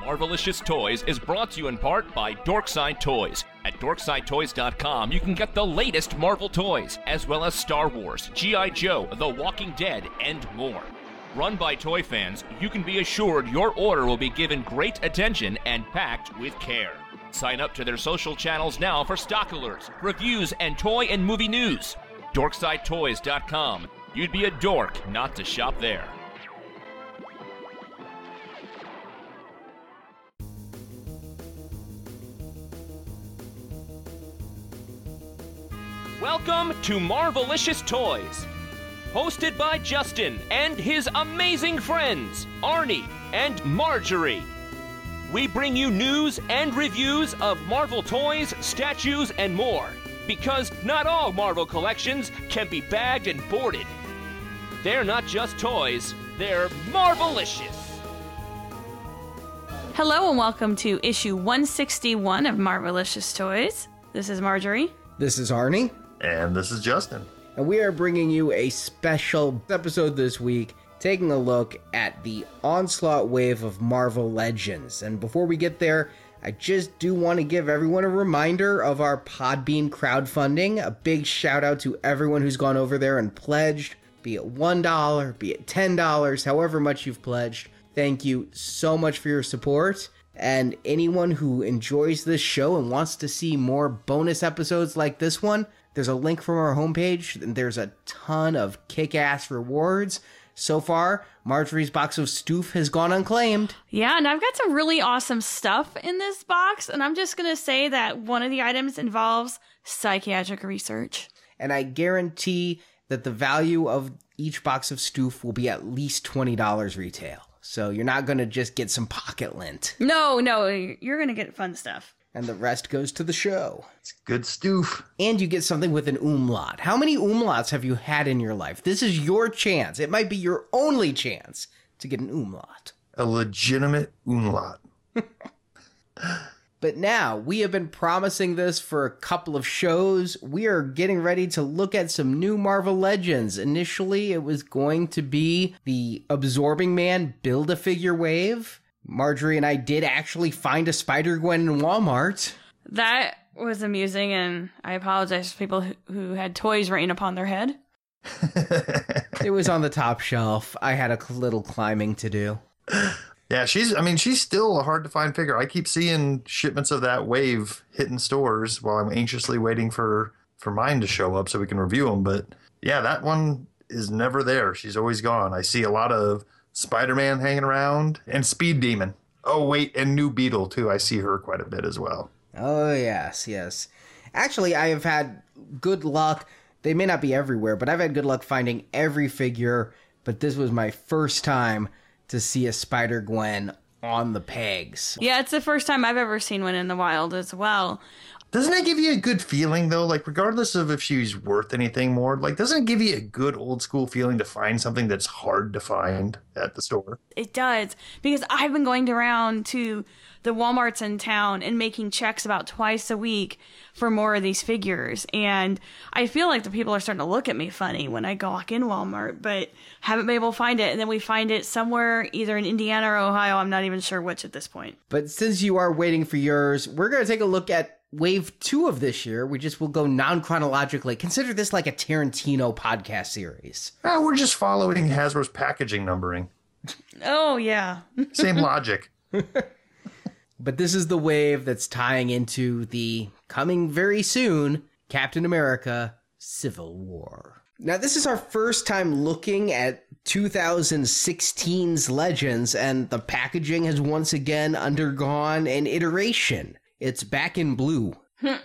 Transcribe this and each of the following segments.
Marvelicious Toys is brought to you in part by Dorkside Toys. At dorksidetoys.com, you can get the latest Marvel toys, as well as Star Wars, G.I. Joe, The Walking Dead, and more. Run by toy fans, you can be assured your order will be given great attention and packed with care. Sign up to their social channels now for stock alerts, reviews, and toy and movie news. DorksideToys.com. You'd be a dork not to shop there. Welcome to Marvelicious Toys, hosted by Justin and his amazing friends, Arnie and Marjorie. We bring you news and reviews of Marvel toys, statues, and more, because not all Marvel collections can be bagged and boarded. They're not just toys, they're Marvelicious. Hello and welcome to issue 161 of Marvelicious Toys. This is Marjorie. This is Arnie, And this is Justin. and we are bringing you a special episode this week, taking a look at the onslaught wave of Marvel Legends. And before we get there, I just do want to give everyone a reminder of our Podbean crowdfunding. A big shout out to everyone who's gone over there and pledged, be it $1, be it $10, however much you've pledged. Thank you so much for your support. And anyone who enjoys this show and wants to see more bonus episodes like this one, there's a link from our homepage, and there's a ton of kick ass rewards. So far, Marjorie's box of stoof has gone unclaimed. Yeah, and I've got some really awesome stuff in this box, and I'm just going to say that one of the items involves psychiatric research. And I guarantee that the value of each box of stoof will be at least $20 retail. So you're not going to just get some pocket lint. No, no, you're going to get fun stuff. And the rest goes to the show. It's good stoof. and you get something with an umlaut. How many umlauts have you had in your life? This is your chance. It might be your only chance to get an umlaut. A legitimate umlaut. But now we have been promising this for a couple of shows. We are getting ready to look at some new Marvel Legends. Initially, it was going to be the Absorbing Man Build a Figure Wave. Marjorie and I did actually find a Spider Gwen in Walmart. That was amusing, and I apologize to people who, who had toys rain upon their head. It was on the top shelf. I had a little climbing to do. Yeah, she's, I mean, she's still a hard to find figure. I keep seeing shipments of that wave hitting stores while I'm anxiously waiting for, for mine to show up so we can review them. But yeah, that one is never there. She's always gone. I see a lot of Spider Man hanging around and Speed Demon. Oh, wait, and New Beetle, too. I see her quite a bit as well. Oh, yes, yes. Actually, I have had good luck. They may not be everywhere, but I've had good luck finding every figure. But this was my first time to see a Spider Gwen on the pegs. Yeah, it's the first time I've ever seen one in the wild as well. Doesn't it give you a good feeling though? Like regardless of if she's worth anything more, like doesn't it give you a good old school feeling to find something that's hard to find at the store? It does because I've been going around to the Walmarts in town and making checks about twice a week for more of these figures, and I feel like the people are starting to look at me funny when I go walk in Walmart, but haven't been able to find it. And then we find it somewhere either in Indiana or Ohio. I'm not even sure which at this point. But since you are waiting for yours, we're going to take a look at wave two of this year. We just will go non chronologically. Consider this like a Tarantino podcast series. Ah, we're just following Hasbro's packaging numbering. Oh yeah, Same logic. But this is the wave that's tying into the coming very soon Captain America Civil War. Now, this is our first time looking at 2016's Legends, and the packaging has once again undergone an iteration. It's back in blue. Hmm.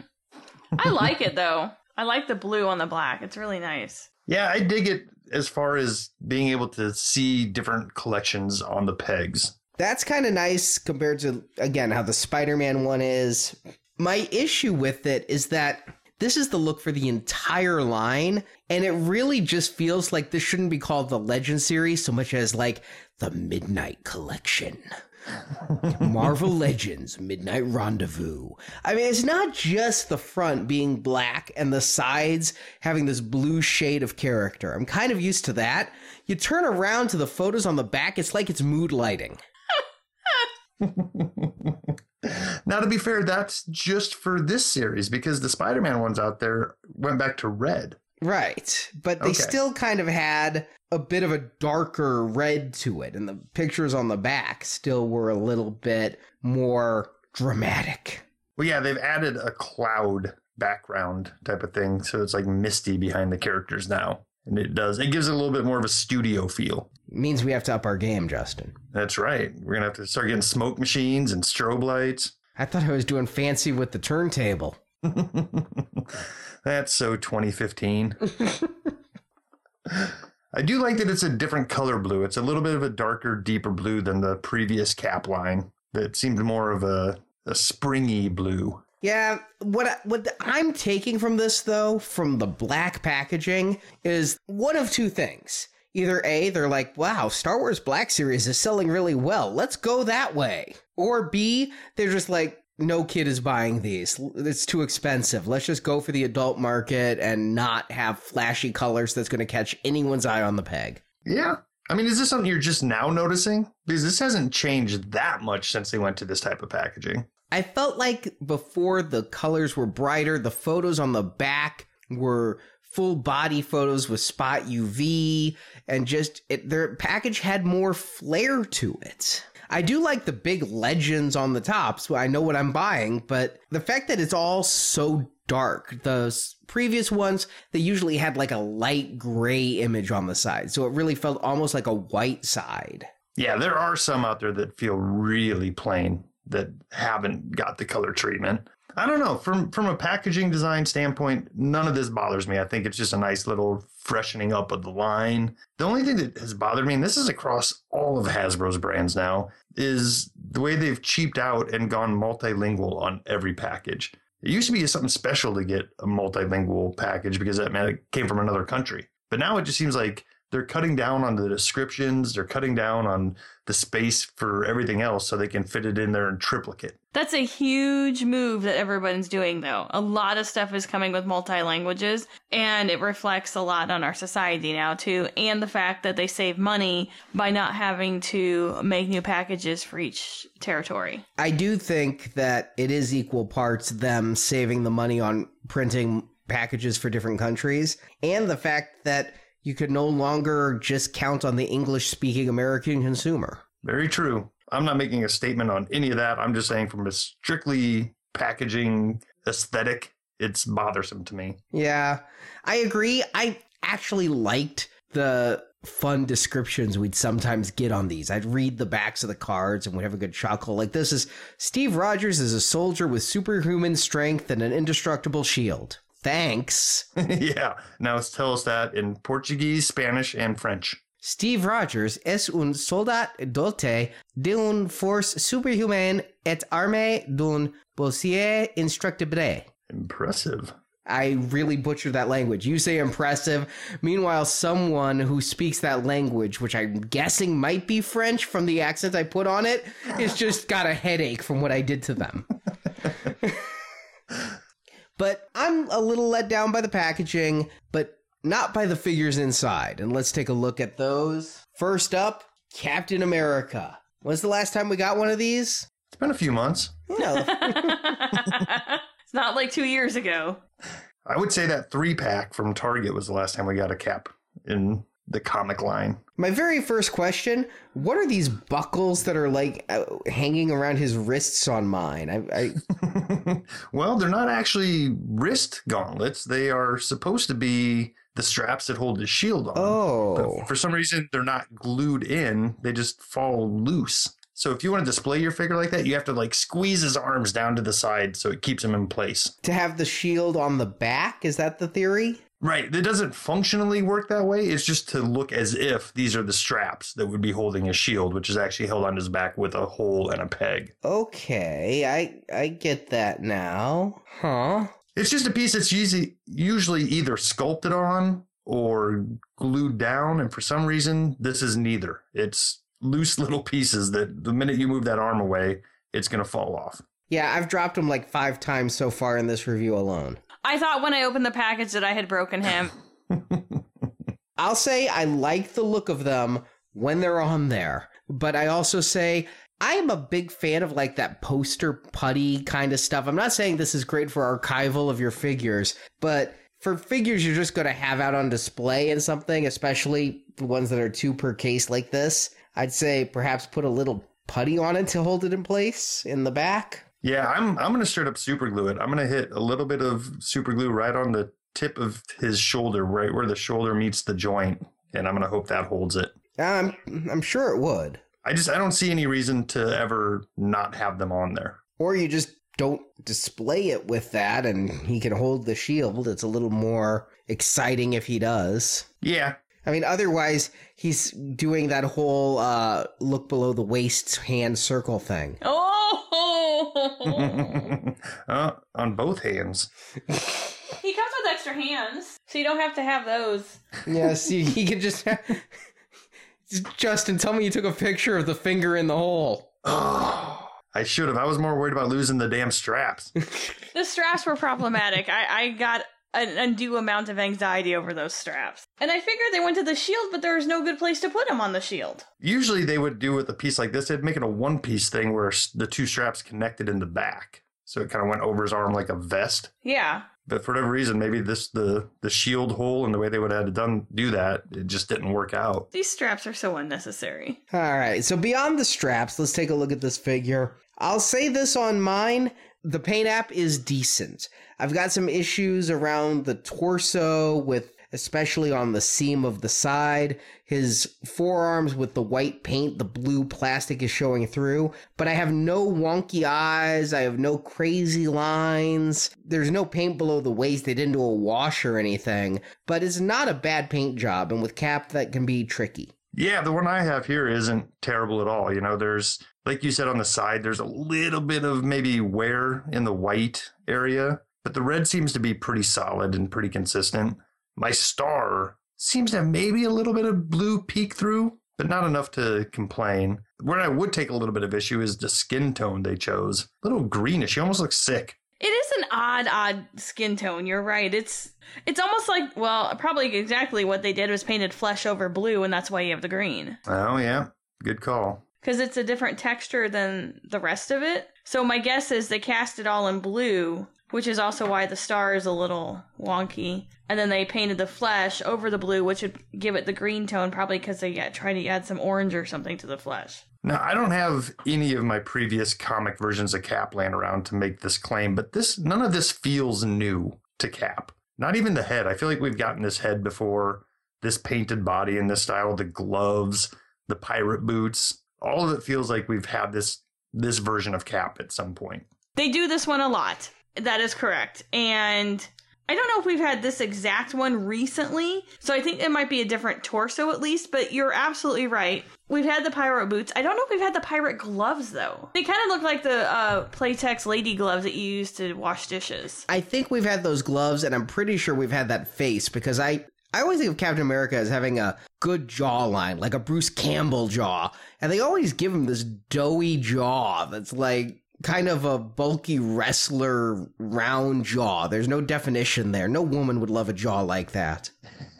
I like it though. I like the blue on the black. It's really nice. Yeah, I dig it as far as being able to see different collections on the pegs. That's kind of nice compared to, again, how the Spider Man one is. My issue with it is that this is the look for the entire line, and it really just feels like this shouldn't be called the Legend series so much as like the Midnight Collection. Marvel Legends Midnight Rendezvous. I mean, it's not just the front being black and the sides having this blue shade of character. I'm kind of used to that. You turn around to the photos on the back, it's like it's mood lighting. now, to be fair, that's just for this series because the Spider Man ones out there went back to red. Right. But they Okay. still kind of had a bit of a darker red to it, and the pictures on the back still were a little bit more dramatic. Well, yeah, they've added a cloud background type of thing. So it's like misty behind the characters now. And it does, it gives it a little bit more of a studio feel. means we have to up our game, Justin. That's right. We're going to have to start getting smoke machines and strobe lights. I thought I was doing fancy with the turntable. That's so 2015. I do like that it's a different color blue. It's a little bit of a darker, deeper blue than the previous cap line. That seemed more of a, a springy blue. Yeah, what I, what I'm taking from this though, from the black packaging, is one of two things. Either A, they're like, wow, Star Wars Black Series is selling really well. Let's go that way. Or B, they're just like, no kid is buying these. It's too expensive. Let's just go for the adult market and not have flashy colors that's going to catch anyone's eye on the peg. Yeah. I mean, is this something you're just now noticing? Because this hasn't changed that much since they went to this type of packaging. I felt like before the colors were brighter, the photos on the back were full body photos with spot UV and just it, their package had more flair to it. I do like the big legends on the top, so I know what I'm buying, but the fact that it's all so dark, the previous ones, they usually had like a light gray image on the side, so it really felt almost like a white side. Yeah, there are some out there that feel really plain that haven't got the color treatment. I don't know. From from a packaging design standpoint, none of this bothers me. I think it's just a nice little freshening up of the line. The only thing that has bothered me, and this is across all of Hasbro's brands now, is the way they've cheaped out and gone multilingual on every package. It used to be something special to get a multilingual package because that meant it came from another country. But now it just seems like they're cutting down on the descriptions, they're cutting down on the space for everything else so they can fit it in there in triplicate. That's a huge move that everyone's doing, though. A lot of stuff is coming with multi languages, and it reflects a lot on our society now, too. And the fact that they save money by not having to make new packages for each territory. I do think that it is equal parts them saving the money on printing packages for different countries and the fact that you could no longer just count on the English speaking American consumer. Very true. I'm not making a statement on any of that. I'm just saying from a strictly packaging aesthetic, it's bothersome to me. Yeah, I agree. I actually liked the fun descriptions we'd sometimes get on these. I'd read the backs of the cards and we'd have a good chuckle. Like this is Steve Rogers is a soldier with superhuman strength and an indestructible shield. Thanks. yeah. Now tell us that in Portuguese, Spanish, and French. Steve Rogers es un soldat doté d'une force superhumaine et armé d'un bolsier instructible. Impressive. I really butchered that language. You say impressive. Meanwhile, someone who speaks that language, which I'm guessing might be French from the accent I put on it, is just got a headache from what I did to them. but I'm a little let down by the packaging, but not by the figures inside. And let's take a look at those. First up, Captain America. When's the last time we got one of these? It's been a few months. No. it's not like two years ago. I would say that three pack from Target was the last time we got a cap in the comic line. My very first question: What are these buckles that are like uh, hanging around his wrists on mine? I, I well, they're not actually wrist gauntlets. They are supposed to be the straps that hold his shield on. oh, But for some reason, they're not glued in. They just fall loose. So if you want to display your figure like that, you have to like squeeze his arms down to the side so it keeps him in place. to have the shield on the back is that the theory? Right. It doesn't functionally work that way. It's just to look as if these are the straps that would be holding his shield, which is actually held on his back with a hole and a peg. Okay, I I get that now. Huh? It's just a piece that's usually usually either sculpted on or glued down, and for some reason, this is neither. It's loose little pieces that the minute you move that arm away, it's going to fall off. Yeah, I've dropped them like five times so far in this review alone. I thought when I opened the package that I had broken him. I'll say I like the look of them when they're on there, but I also say I am a big fan of like that poster putty kind of stuff. I'm not saying this is great for archival of your figures, but for figures you're just going to have out on display and something, especially the ones that are two per case like this, I'd say perhaps put a little putty on it to hold it in place in the back. Yeah, I'm I'm gonna straight up super glue it. I'm gonna hit a little bit of super glue right on the tip of his shoulder, right where the shoulder meets the joint, and I'm gonna hope that holds it. I'm I'm sure it would. I just I don't see any reason to ever not have them on there. Or you just don't display it with that and he can hold the shield. It's a little more exciting if he does. Yeah. I mean, otherwise, he's doing that whole uh, look below the waist hand circle thing. Oh! uh, on both hands. he comes with extra hands, so you don't have to have those. Yeah, see, he can just. Justin, tell me you took a picture of the finger in the hole. Oh, I should have. I was more worried about losing the damn straps. The straps were problematic. I, I got an undue amount of anxiety over those straps. And I figured they went to the shield, but there was no good place to put them on the shield. Usually they would do with a piece like this, they'd make it a one piece thing where the two straps connected in the back. So it kind of went over his arm like a vest. Yeah. But for whatever reason, maybe this the the shield hole and the way they would have done do that, it just didn't work out. These straps are so unnecessary. All right, so beyond the straps, let's take a look at this figure. I'll say this on mine the paint app is decent. I've got some issues around the torso with especially on the seam of the side. His forearms with the white paint, the blue plastic is showing through, but I have no wonky eyes. I have no crazy lines. There's no paint below the waist. They didn't do a wash or anything, but it's not a bad paint job. And with Cap, that can be tricky. Yeah, the one I have here isn't terrible at all. You know, there's like you said on the side, there's a little bit of maybe wear in the white area, but the red seems to be pretty solid and pretty consistent. My star seems to have maybe a little bit of blue peek through, but not enough to complain. Where I would take a little bit of issue is the skin tone they chose. A little greenish. He almost looks sick. It is an odd, odd skin tone. You're right. It's it's almost like well, probably exactly what they did was painted flesh over blue, and that's why you have the green. Oh yeah, good call. Because it's a different texture than the rest of it. So my guess is they cast it all in blue, which is also why the star is a little wonky. And then they painted the flesh over the blue, which would give it the green tone, probably because they yeah, tried to add some orange or something to the flesh. Now, I don't have any of my previous comic versions of Cap laying around to make this claim, but this none of this feels new to Cap. Not even the head. I feel like we've gotten this head before. This painted body in this style, the gloves, the pirate boots, all of it feels like we've had this this version of Cap at some point. They do this one a lot. That is correct. And I don't know if we've had this exact one recently, so I think it might be a different torso at least, but you're absolutely right. We've had the pirate boots. I don't know if we've had the pirate gloves though. They kind of look like the uh, Playtex lady gloves that you use to wash dishes. I think we've had those gloves, and I'm pretty sure we've had that face because I. I always think of Captain America as having a good jawline, like a Bruce Campbell jaw. And they always give him this doughy jaw that's like kind of a bulky wrestler round jaw. There's no definition there. No woman would love a jaw like that.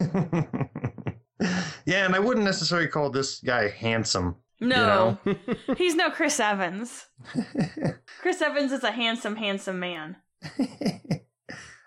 yeah, and I wouldn't necessarily call this guy handsome. No, he's no Chris Evans. Chris Evans is a handsome, handsome man.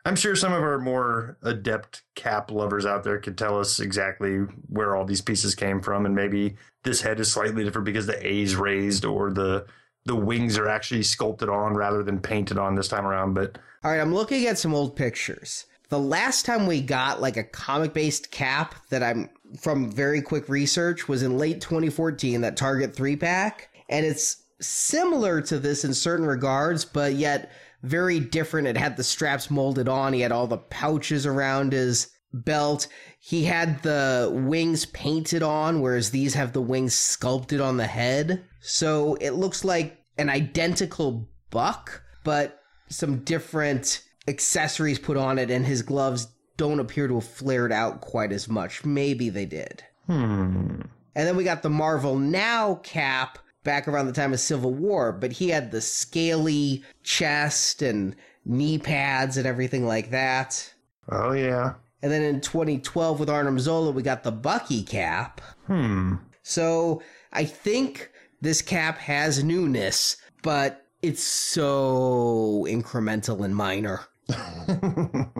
I'm sure some of our more adept cap lovers out there could tell us exactly where all these pieces came from, and maybe this head is slightly different because the A's raised or the the wings are actually sculpted on rather than painted on this time around. But All right, I'm looking at some old pictures. The last time we got like a comic based cap that I'm from very quick research was in late 2014, that Target 3 pack. And it's similar to this in certain regards, but yet very different. It had the straps molded on, he had all the pouches around his belt. He had the wings painted on, whereas these have the wings sculpted on the head. So it looks like an identical buck, but some different accessories put on it, and his gloves don't appear to have flared out quite as much. Maybe they did. hmm. And then we got the Marvel Now cap back around the time of Civil War, but he had the scaly chest and knee pads and everything like that. Oh yeah. And then in 2012 with Arnim Zola, we got the Bucky cap. Hmm. So I think this cap has newness, but it's so incremental and minor.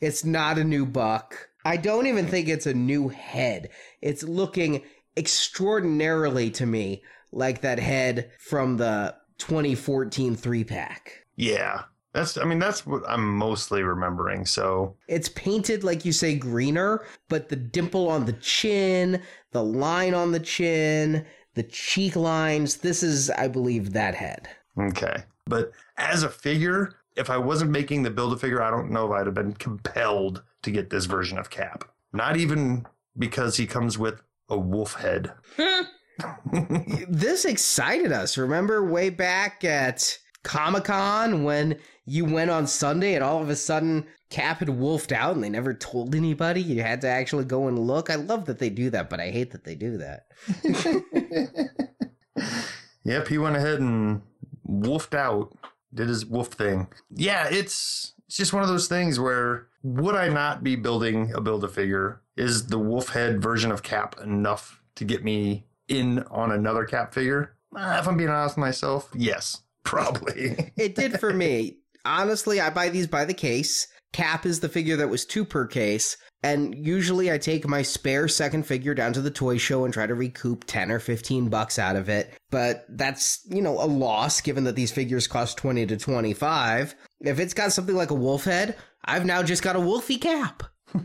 it's not a new buck. I don't even think it's a new head. It's looking extraordinarily to me like that head from the 2014 three pack. Yeah. That's I mean that's what I'm mostly remembering. So It's painted like you say greener, but the dimple on the chin, the line on the chin, the cheek lines, this is I believe that head. okay. But as a figure, if I wasn't making the build a figure, I don't know if I'd have been compelled to get this version of Cap. Not even because he comes with a wolf head. Hmm. this excited us. Remember way back at Comic Con when you went on Sunday and all of a sudden Cap had wolfed out and they never told anybody? You had to actually go and look. I love that they do that, but I hate that they do that. Yep, he went ahead and wolfed out, did his wolf thing. Yeah, it's it's just one of those things where would I not be building a build a figure? Is the wolf head version of Cap enough to get me in on another Cap figure? Uh, if I'm being honest with myself, yes, probably. It did for me. Honestly, I buy these by the case. Cap is the figure that was two per case. And usually I take my spare second figure down to the toy show and try to recoup 10 or 15 bucks out of it. But that's, you know, a loss given that these figures cost 20 to 25. If it's got something like a wolf head, I've now just got a wolfy cap. I,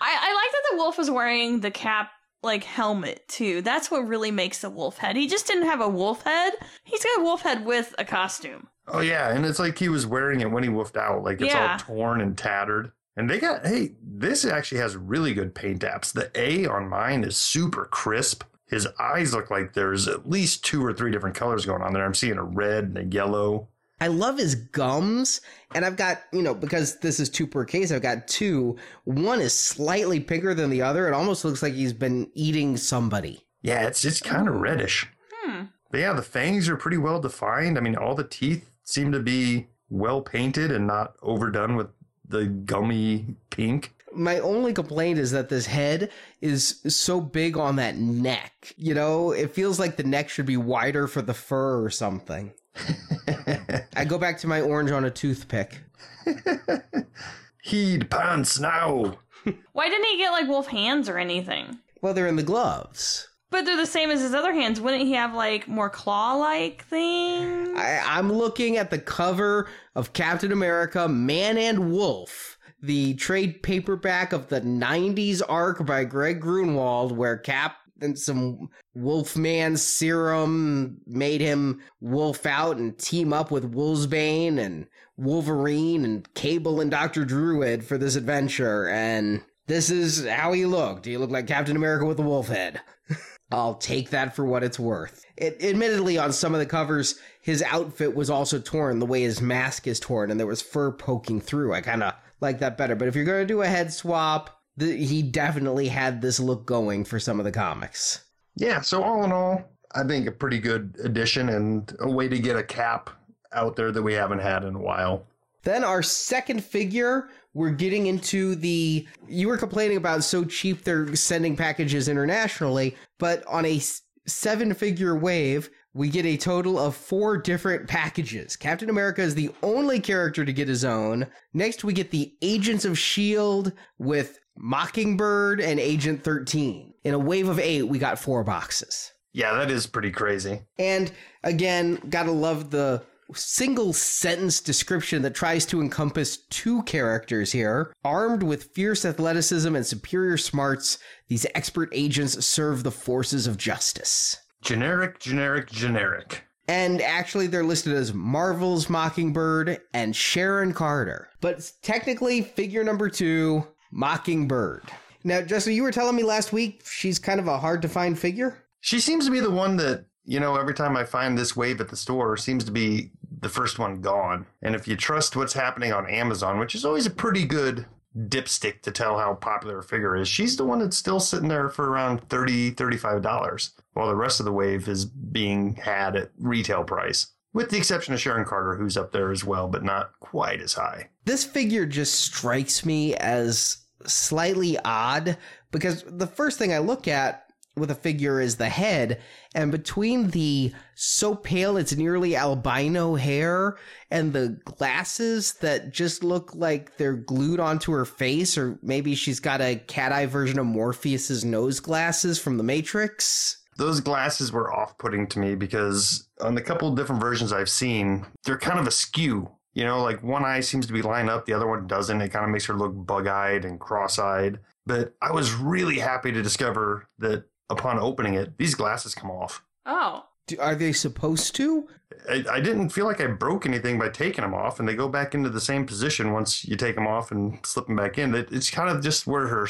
I like that the wolf is wearing the cap like helmet too. That's what really makes the wolf head. He just didn't have a wolf head. He's got a wolf head with a costume. oh yeah, and it's like he was wearing it when he wolfed out, like it's Yeah. all torn and tattered. And they got hey, this actually has really good paint apps. The A on mine is super crisp. His eyes look like there's at least two or three different colors going on there. I'm seeing a red and a yellow. I love his gums, and I've got, you know, because this is two per case, I've got two. One is slightly pinker than the other. It almost looks like he's been eating somebody. Yeah, it's it's kind of reddish. Hmm. But yeah, the fangs are pretty well defined. I mean, all the teeth seem to be well painted and not overdone with the gummy pink. My only complaint is that this head is so big on that neck. You know, it feels like the neck should be wider for the fur or something. I go back to my orange on a toothpick. Heed pants now. Why didn't he get like wolf hands or anything? Well, they're in the gloves. But they're the same as his other hands. Wouldn't he have like more claw-like things? I, I'm looking at the cover of Captain America Man and Wolf, the trade paperback of the 90s arc by Greg Gruenwald, where Cap and some Wolfman serum made him wolf out and team up with Wolfsbane and Wolverine and Cable and Dr. Druid for this adventure. And this is how he looked. He looked like Captain America with a wolf head. I'll take that for what it's worth. It, admittedly, on some of the covers, his outfit was also torn the way his mask is torn, and there was fur poking through. I kind of like that better. But if you're going to do a head swap, the, he definitely had this look going for some of the comics. Yeah, so all in all, I think a pretty good addition and a way to get a cap out there that we haven't had in a while. Then our second figure, we're getting into the. You were complaining about so cheap they're sending packages internationally, but on a seven figure wave, we get a total of four different packages. Captain America is the only character to get his own. Next, we get the Agents of S.H.I.E.L.D. With Mockingbird and Agent 13. In a wave of eight, we got four boxes. Yeah, that is pretty crazy. And again, gotta love the single sentence description that tries to encompass two characters here. Armed with fierce athleticism and superior smarts, these expert agents serve the forces of justice. Generic, generic, generic. And actually, they're listed as Marvel's Mockingbird and Sharon Carter. But technically, figure number two, Mockingbird. Now, Justin, you were telling me last week she's kind of a hard to find figure. She seems to be the one that, you know, every time I find this wave at the store, seems to be the first one gone. And if you trust what's happening on Amazon, which is always a pretty good dipstick to tell how popular a figure is, she's the one that's still sitting there for around $30, $35, while the rest of the wave is being had at retail price. With the exception of Sharon Carter, who's up there as well, but not quite as high. This figure just strikes me as slightly odd because the first thing I look at with a figure is the head, and between the so pale it's nearly albino hair and the glasses that just look like they're glued onto her face, or maybe she's got a cat eye version of Morpheus's nose glasses from The Matrix. Those glasses were off putting to me because on the couple different versions I've seen, they're kind of askew. You know, like one eye seems to be lined up, the other one doesn't. It kind of makes her look bug eyed and cross eyed. But I was really happy to discover that upon opening it, these glasses come off. Oh. Do, are they supposed to? I, I didn't feel like I broke anything by taking them off, and they go back into the same position once you take them off and slip them back in. It, it's kind of just where her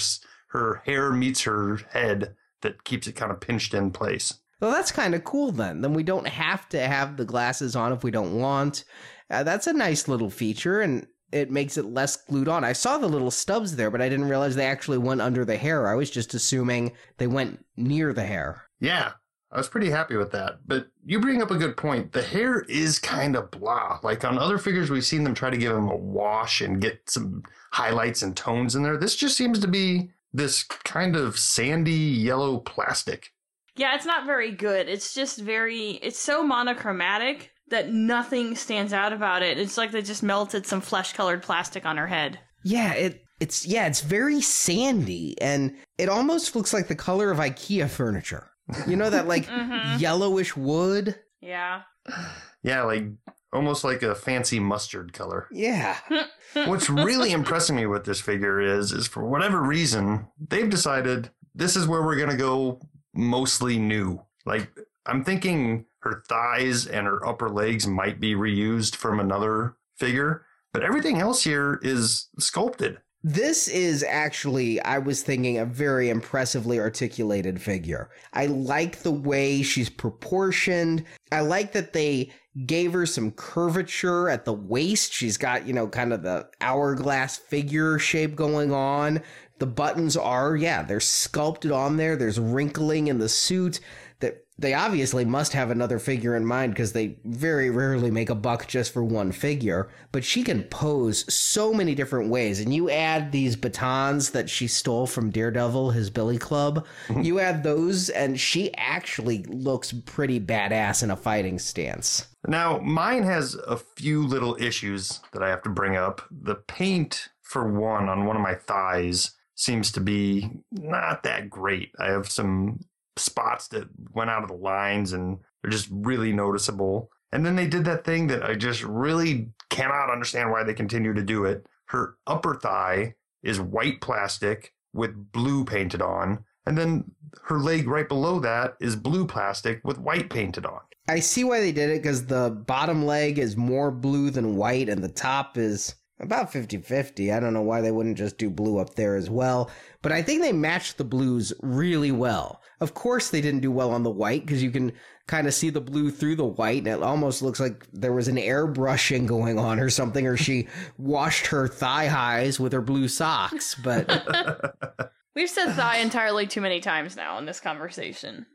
her hair meets her head that keeps it kind of pinched in place. Well, that's kind of cool then. Then we don't have to have the glasses on if we don't want. Uh, that's a nice little feature, and it makes it less glued on. I saw the little stubs there, but I didn't realize they actually went under the hair. I was just assuming they went near the hair. Yeah, I was pretty happy with that. But you bring up a good point. The hair is kind of blah. Like on other figures, we've seen them try to give them a wash and get some highlights and tones in there. This just seems to be this kind of sandy yellow plastic. Yeah, it's not very good. It's just very, it's so monochromatic that nothing stands out about it. It's like they just melted some flesh colored plastic on her head. Yeah, it it's yeah, it's very sandy and it almost looks like the color of IKEA furniture. You know that like Mhm. yellowish wood? Yeah. Yeah, like almost like a fancy mustard color. Yeah. What's really impressing me with this figure is, is for whatever reason, they've decided this is where we're going to go mostly new. Like, I'm thinking her thighs and her upper legs might be reused from another figure, but everything else here is sculpted. This is actually, I was thinking, a very impressively articulated figure. I like the way she's proportioned. I like that they gave her some curvature at the waist. She's got, you know, kind of the hourglass figure shape going on. The buttons are, yeah, they're sculpted on there. There's wrinkling in the suit. They obviously must have another figure in mind because they very rarely make a buck just for one figure. But she can pose so many different ways. And you add these batons that she stole from Daredevil, his Billy Club, mm-hmm. you add those, and she actually looks pretty badass in a fighting stance. Now, mine has a few little issues that I have to bring up. The paint, for one, on one of my thighs seems to be not that great. I have some spots that went out of the lines and they're just really noticeable. And then they did that thing that I just really cannot understand why they continue to do it. Her upper thigh is white plastic with blue painted on. And then her leg right below that is blue plastic with white painted on. I see why they did it because the bottom leg is more blue than white, and the top is about 50 50. I don't know why they wouldn't just do blue up there as well, but I think they matched the blues really well. Of course, they didn't do well on the white because you can kind of see the blue through the white, and it almost looks like there was an airbrushing going on or something, or she washed her thigh highs with her blue socks. But We've said thigh entirely too many times now in this conversation.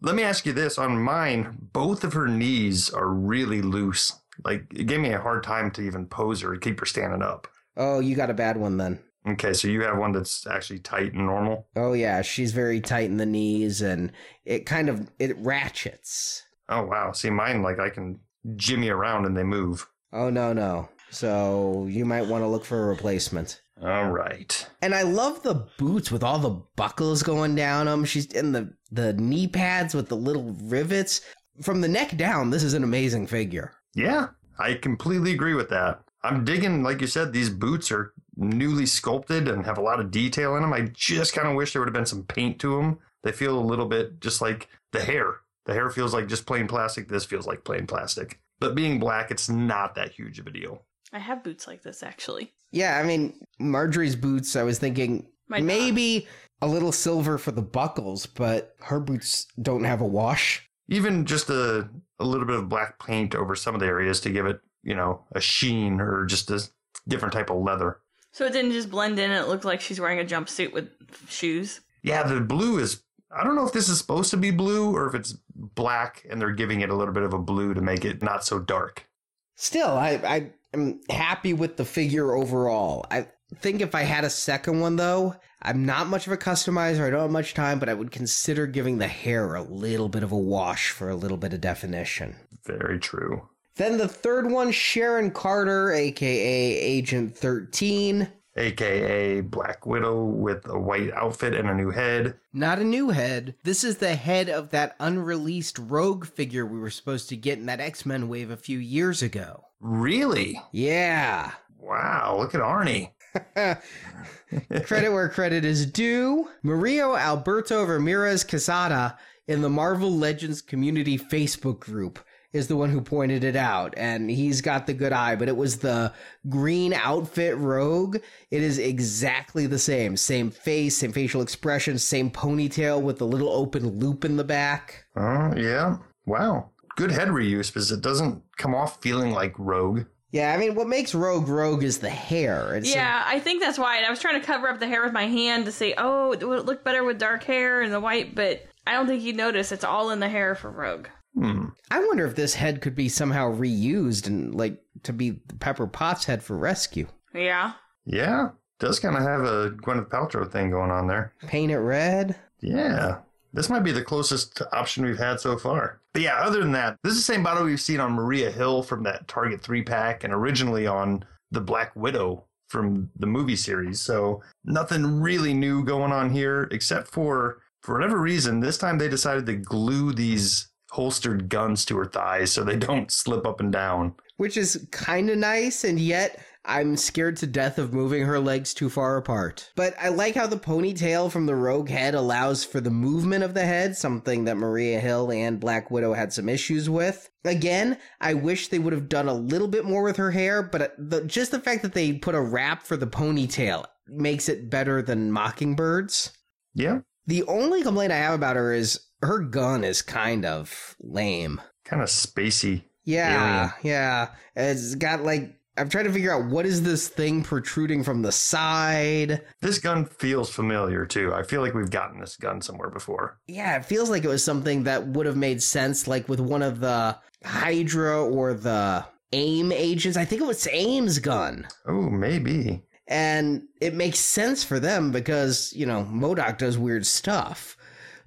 Let me ask you this on mine, both of her knees are really loose. Like it gave me a hard time to even pose her and keep her standing up. oh, you got a bad one then. Okay, so you have one that's actually tight and normal. Oh yeah, she's very tight in the knees, and it kind of it ratchets. Oh wow. See mine like I can jimmy around and they move. Oh no no. So you might want to look for a replacement. All right. And I love the boots with all the buckles going down them. She's in the the knee pads with the little rivets. From the neck down, this is an amazing figure. Yeah, I completely agree with that. I'm digging, like you said, these boots are newly sculpted and have a lot of detail in them. I just kind of wish there would have been some paint to them. They feel a little bit just like the hair. The hair feels like just plain plastic. This feels like plain plastic. But being black, it's not that huge of a deal. I have boots like this actually. Yeah, I mean Marjorie's boots. I was thinking My dog. maybe a little silver for the buckles, but her boots don't have a wash. Even just a, a little bit of black paint over some of the areas to give it, you know, a sheen or just a different type of leather. So it didn't just blend in. It looked like she's wearing a jumpsuit with shoes. Yeah, the blue is. I don't know if this is supposed to be blue or if it's black and they're giving it a little bit of a blue to make it not so dark. Still, I I am happy with the figure overall. I think if I had a second one though, I'm not much of a customizer. I don't have much time, but I would consider giving the hair a little bit of a wash for a little bit of definition. Very true. Then the third one, Sharon Carter, aka Agent 13. AKA Black Widow with a white outfit and a new head. Not a new head. This is the head of that unreleased rogue figure we were supposed to get in that X Men wave a few years ago. Really? Yeah. Wow, look at Arnie. credit where credit is due. Mario Alberto Ramirez Casada in the Marvel Legends community Facebook group is the one who pointed it out and he's got the good eye but it was the green outfit rogue it is exactly the same same face same facial expression same ponytail with the little open loop in the back Oh, yeah. Wow. Good head reuse because it doesn't come off feeling like Rogue. yeah i mean what makes rogue rogue is the hair it's Yeah, I think that's why. And I was trying to cover up the hair with my hand to say, oh, it would look better with dark hair and the white, but I don't think you'd notice. It's all in the hair for Rogue. Hmm. i wonder if this head could be somehow reused and like to be pepper potts head for rescue Yeah. Yeah. Does kind of have a Gwyneth Paltrow thing going on there. paint it red Yeah. This might be the closest option we've had so far. But yeah, other than that, this is the same bottle we've seen on Maria Hill from that Target 3 pack and originally on the Black Widow from the movie series. So nothing really new going on here, except for, for whatever reason, this time they decided to glue these holstered guns to her thighs so they don't slip up and down. which is kind of nice, and yet I'm scared to death of moving her legs too far apart. But I like how the ponytail from the rogue head allows for the movement of the head, something that Maria Hill and Black Widow had some issues with. Again, I wish they would have done a little bit more with her hair, but uh, the, just the fact that they put a wrap for the ponytail makes it better than Mockingbird's. Yeah, The only complaint I have about her is her gun is kind of lame. kind of spacey. Yeah, yeah. It's got like I'm trying to figure out what is this thing protruding from the side. This gun feels familiar too. I feel like we've gotten this gun somewhere before. Yeah, it feels like it was something that would have made sense, like with one of the Hydra or the AIM agents. I think it was AIM's gun. Oh, maybe. And it makes sense for them because, you know, MODOK does weird stuff.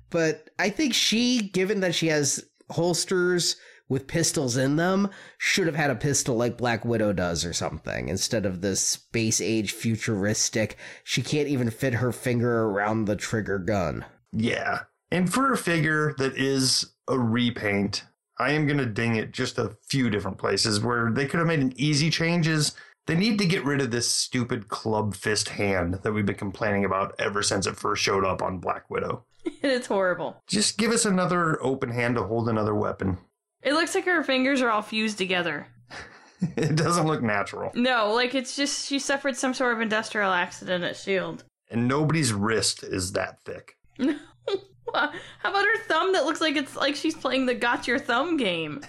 But I think she, given that she has holsters with pistols in them, should have had a pistol like Black Widow does or something instead of this space age futuristic. She can't even fit her finger around the trigger gun. Yeah. And for a figure that is a repaint, I am going to ding it just a few different places where they could have made an easy changes. They need to get rid of this stupid club fist hand that we've been complaining about ever since it first showed up on Black Widow. it's horrible. Just give us another open hand to hold another weapon. It looks like her fingers are all fused together. It doesn't look natural. No, like it's just she suffered some sort of industrial accident at S.H.I.E.L.D. And nobody's wrist is that thick. How about her thumb that looks like it's like she's playing the Got Your Thumb game?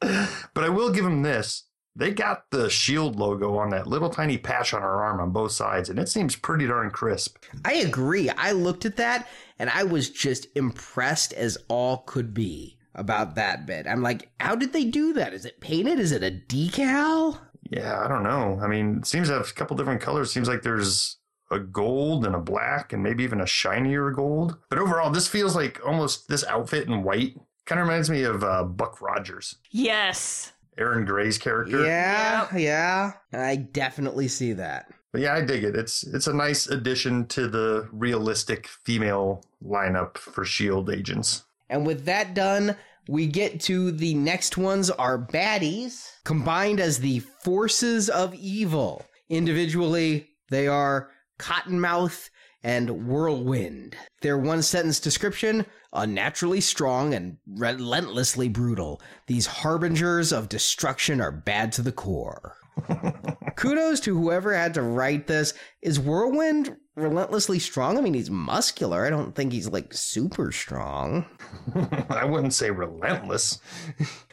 But I will give him this. They got the shield logo on that little tiny patch on her arm on both sides, and it seems pretty darn crisp. I agree. I looked at that and I was just impressed as all could be about that bit. I'm like, how did they do that? Is it painted? Is it a decal? Yeah, I don't know. I mean, it seems to have a couple different colors. Seems like there's a gold and a black and maybe even a shinier gold. But overall, this feels like almost this outfit in white kind of reminds me of uh, Buck Rogers, Yes. Erin Gray's character. Yeah, yeah. I definitely see that. But yeah, I dig it. It's it's a nice addition to the realistic female lineup for Shield agents. And with that done, we get to the next ones are baddies, combined as the forces of evil. Individually, they are Cottonmouth and Whirlwind. Their one sentence description unnaturally strong and relentlessly brutal. These harbingers of destruction are bad to the core. Kudos to whoever had to write this. Is Whirlwind relentlessly strong? I mean, he's muscular. I don't think he's like super strong. I wouldn't say relentless.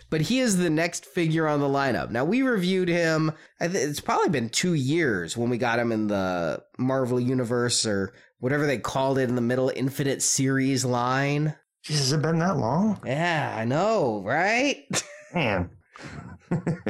But he is the next figure on the lineup. Now, we reviewed him, it's probably been two years when we got him in the Marvel Universe or whatever they called it in the middle Infinite Series line. Jeez, has it been that long? Yeah, I know, right? Man.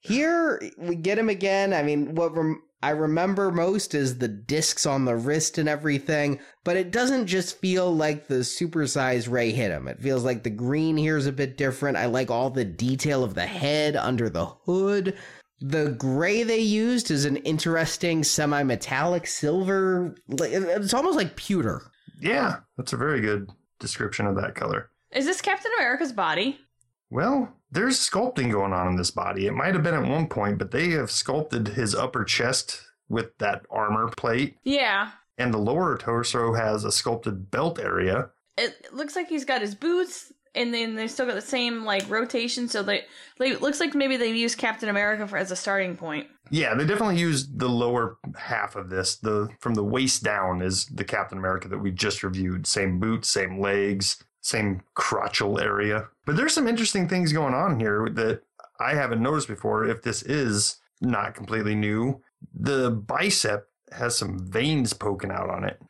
Here we get him again. I mean, what rem- I remember most is the discs on the wrist and everything, but it doesn't just feel like the supersized Ray hit him. It feels like the green here is a bit different. I like all the detail of the head under the hood. The gray they used is an interesting semi metallic silver. It's almost like pewter. Yeah, that's a very good description of that color. Is this Captain America's body? Well, there's sculpting going on in this body. It might have been at one point, but they have sculpted his upper chest with that armor plate. Yeah. And the lower torso has a sculpted belt area. It looks like he's got his boots, and then they still got the same like rotation. So they, they looks like maybe they used Captain America for as a starting point. Yeah, they definitely used the lower half of this. The from the waist down is the Captain America that we just reviewed. Same boots, same legs, same crotchal area. But there's some interesting things going on here that I haven't noticed before. If this is not completely new, the bicep has some veins poking out on it.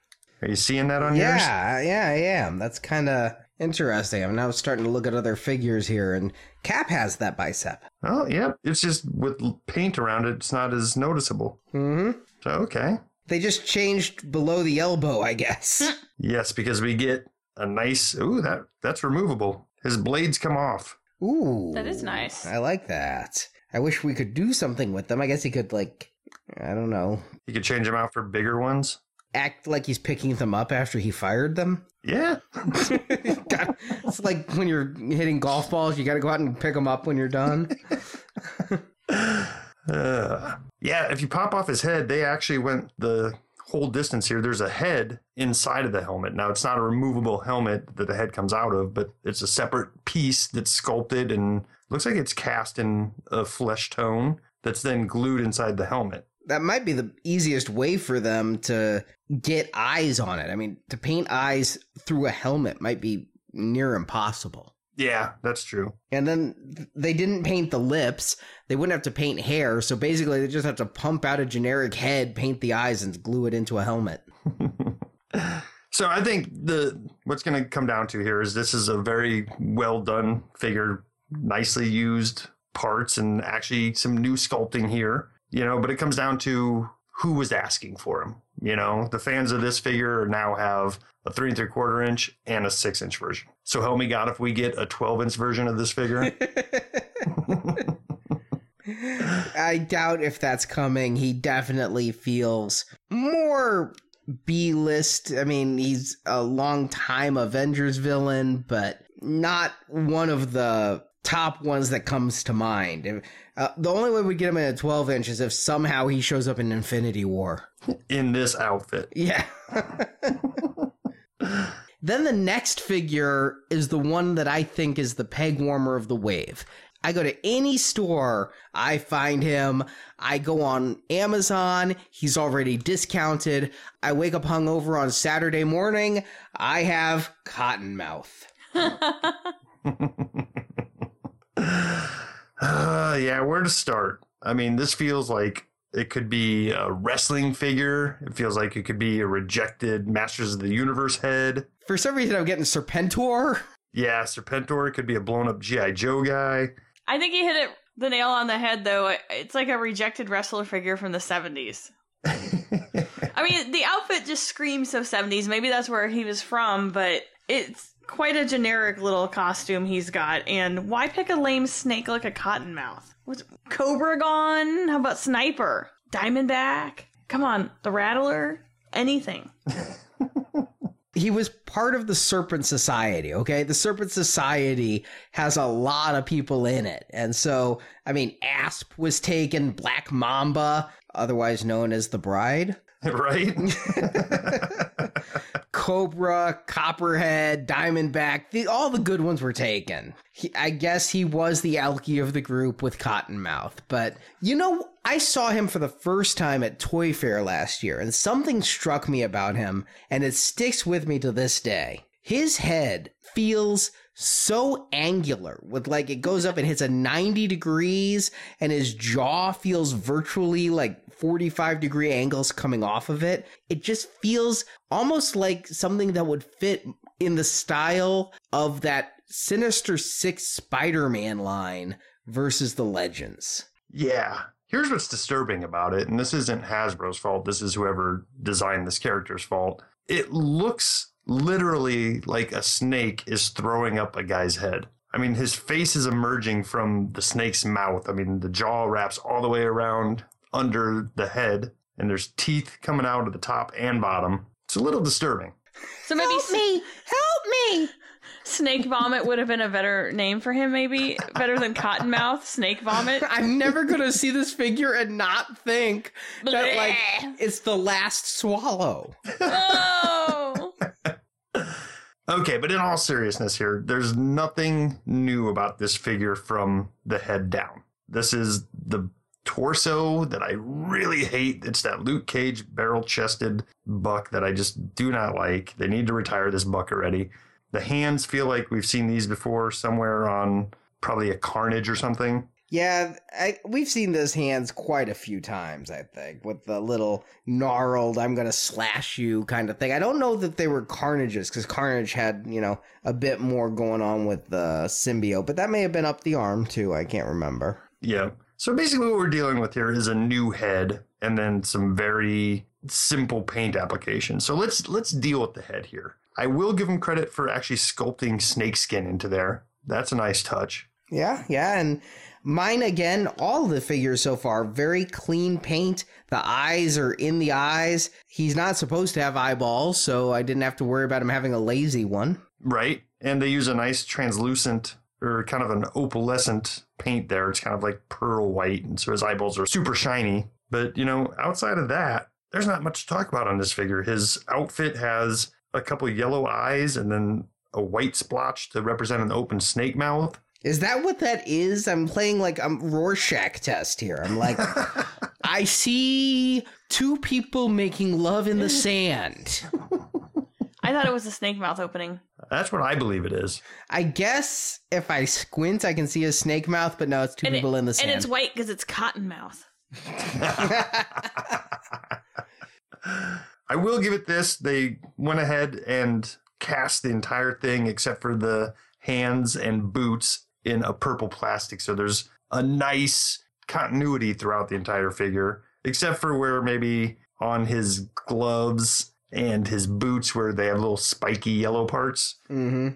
Are you seeing that on yours? Yeah, yeah, I am. That's kind of interesting. I'm now starting to look at other figures here, and Cap has that bicep. Oh, yeah. It's just with paint around it, it's not as noticeable. Mm-hmm. So, okay. They just changed below the elbow, I guess. yes, because we get a nice. Ooh, that that's removable. His blades come off. Ooh, That is nice. I like that. I wish we could do something with them. I guess he could like, I don't know, He could change them out for bigger ones. act like he's picking them up after he fired them. Yeah. God, it's like when you're hitting golf balls, you got to go out and pick them up when you're done. Uh, yeah, if you pop off his head, they actually went the whole distance here. There's a head inside of the helmet. Now, it's not a removable helmet that the head comes out of, but it's a separate piece that's sculpted and looks like it's cast in a flesh tone that's then glued inside the helmet. that might be the easiest way for them to get eyes on it. I mean, to paint eyes through a helmet might be near impossible. Yeah, that's true. And then they didn't paint the lips. They wouldn't have to paint hair. So basically, they just have to pump out a generic head, paint the eyes, and glue it into a helmet. So I think the what's going to come down to here is this is a very well done figure, nicely used parts, and actually some new sculpting here. You know, but it comes down to who was asking for him. You know, the fans of this figure now have a three and three quarter inch and a six inch version. So help me God if we get a twelve inch version of this figure. I doubt if that's coming. He definitely feels more B list. I mean, he's a long time Avengers villain, but not one of the top ones that comes to mind. Uh, the only way we get him in a 12 inch is if somehow he shows up in Infinity War. in this outfit. Yeah. then the next figure is the one that I think is the peg warmer of the wave. I go to any store, I find him. I go on Amazon, he's already discounted. I wake up hungover on Saturday morning, I have Cottonmouth. Uh, yeah, where to start? I mean, this feels like it could be a wrestling figure. It feels like it could be a rejected Masters of the Universe head. For some reason, I'm getting Serpentor. Yeah, Serpentor. It could be a blown up G.I. Joe guy. I think he hit it the nail on the head, though. It's like a rejected wrestler figure from the 70s. I mean, the outfit just screams so 70s. Maybe that's where he was from, but it's quite a generic little costume he's got. And why pick a lame snake like a cottonmouth? What's Cobra gone? How about Sniper? Diamondback? Come on, the Rattler? Anything. he was part of the Serpent Society, okay? The Serpent Society has a lot of people in it. And so, I mean, Asp was taken, Black Mamba, otherwise known as the Bride, right? Cobra, Copperhead, Diamondback, the, all the good ones were taken. He, I guess he was the Alky of the group with Cottonmouth. But, you know, I saw him for the first time at Toy Fair last year, and something struck me about him, and it sticks with me to this day. His head feels so angular with like it goes up and hits a 90 degrees and his jaw feels virtually like 45 degree angles coming off of it. It just feels almost like something that would fit in the style of that Sinister Six Spider Man line versus the Legends. Yeah. Here's what's disturbing about it, and this isn't Hasbro's fault. This is whoever designed this character's fault. It looks literally like a snake is throwing up a guy's head. I mean, his face is emerging from the snake's mouth. I mean, the jaw wraps all the way around under the head, and there's teeth coming out of the top and bottom. It's a little disturbing. So maybe Help me! Help me! Snake Vomit would have been a better name for him, maybe better than Cottonmouth. Snake Vomit. I'm never gonna see this figure and not think that like it's the last swallow. Oh, Okay, but in all seriousness here, there's nothing new about this figure from the head down. This is the torso that I really hate. It's that Luke Cage barrel chested buck that I just do not like. They need to retire this buck already. The hands feel like we've seen these before somewhere on probably a Carnage or something. Yeah, I, we've seen those hands quite a few times, I think, with the little gnarled, I'm gonna slash you kind of thing. I don't know that they were Carnages, because Carnage had, you know, a bit more going on with the symbiote, but that may have been up the arm too, I can't remember. Yeah. So basically, what we're dealing with here is a new head and then some very simple paint application. So let's let's deal with the head here. I will give him credit for actually sculpting snakeskin into there. That's a nice touch. Yeah, yeah, and mine again, all the figures so far, very clean paint. The eyes are in the eyes. He's not supposed to have eyeballs, so I didn't have to worry about him having a lazy one. Right. And they use a nice translucent or kind of an opalescent paint there. It's kind of like pearl white. And so his eyeballs are super shiny. But, you know, outside of that, there's not much to talk about on this figure. His outfit has a couple yellow eyes and then a white splotch to represent an open snake mouth. Is that what that is? I'm playing like a Rorschach test here. I'm like, I see two people making love in the sand. I thought it was a snake mouth opening. That's what I believe it is. I guess if I squint, I can see a snake mouth, but no, it's two And, people it- in the sand. and it's white because it's Cottonmouth. I will give it this. They went ahead and cast the entire thing except for the hands and boots in a purple plastic. So there's a nice continuity throughout the entire figure, except for where maybe on his gloves and his boots where they have little spiky yellow parts. hmm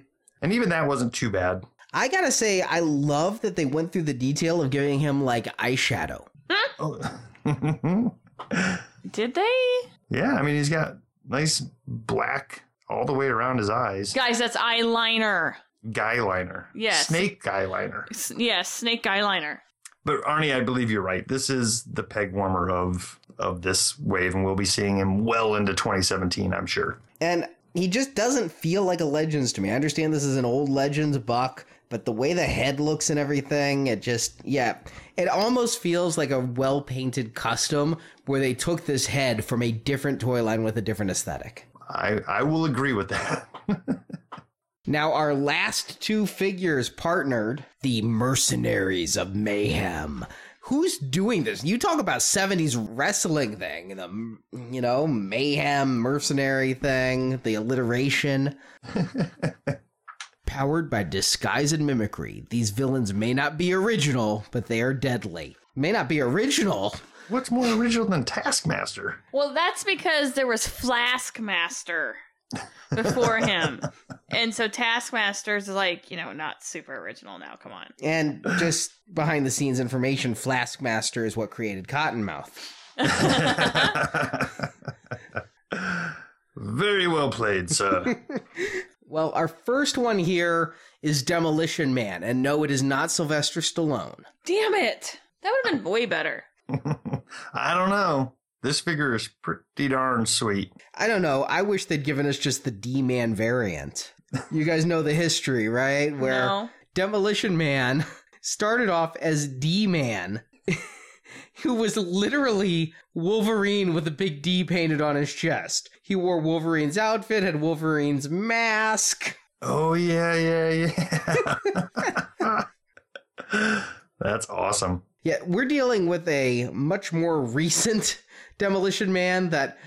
And even that wasn't too bad. I gotta say, I love that they went through the detail of giving him like eyeshadow. Oh. Did they? yeah, I mean, he's got nice black all the way around his eyes. Guys, that's eyeliner. Guy liner. Yes. Snake guy liner. S- Yes, snake eyeliner. But Arnie, I believe you're right. This is the peg warmer of of this wave, and we'll be seeing him well into 2017, I'm sure. And he just doesn't feel like a Legends to me. I understand this is an old Legends buck, but the way the head looks and everything, it just, yeah, it almost feels like a well painted custom where they took this head from a different toy line with a different aesthetic. I I will agree with that. Now, our last two figures partnered the Mercenaries of Mayhem. Who's doing this? You talk about 70s wrestling thing, the, you know, mayhem mercenary thing, the alliteration. Powered by disguise and mimicry, these villains may not be original, but they are deadly. May not be original. What's more original than Taskmaster? Well, that's because there was Flaskmaster before him. and so Taskmaster's is like, you know, not super original now. Come on. And just behind the scenes information, Flaskmaster is what created Cottonmouth. Very well played, sir. Well, our first one here is Demolition Man, and no, it is not Sylvester Stallone. Damn it. That would have been way better. I don't know. This figure is pretty darn sweet. I don't know. I wish they'd given us just the D Man variant. You guys know the history, right? Where No. Demolition Man started off as D Man, who was literally Wolverine with a big D painted on his chest. He wore Wolverine's outfit, had Wolverine's mask. Oh yeah, yeah, yeah. That's awesome. Yeah, we're dealing with a much more recent Demolition Man that,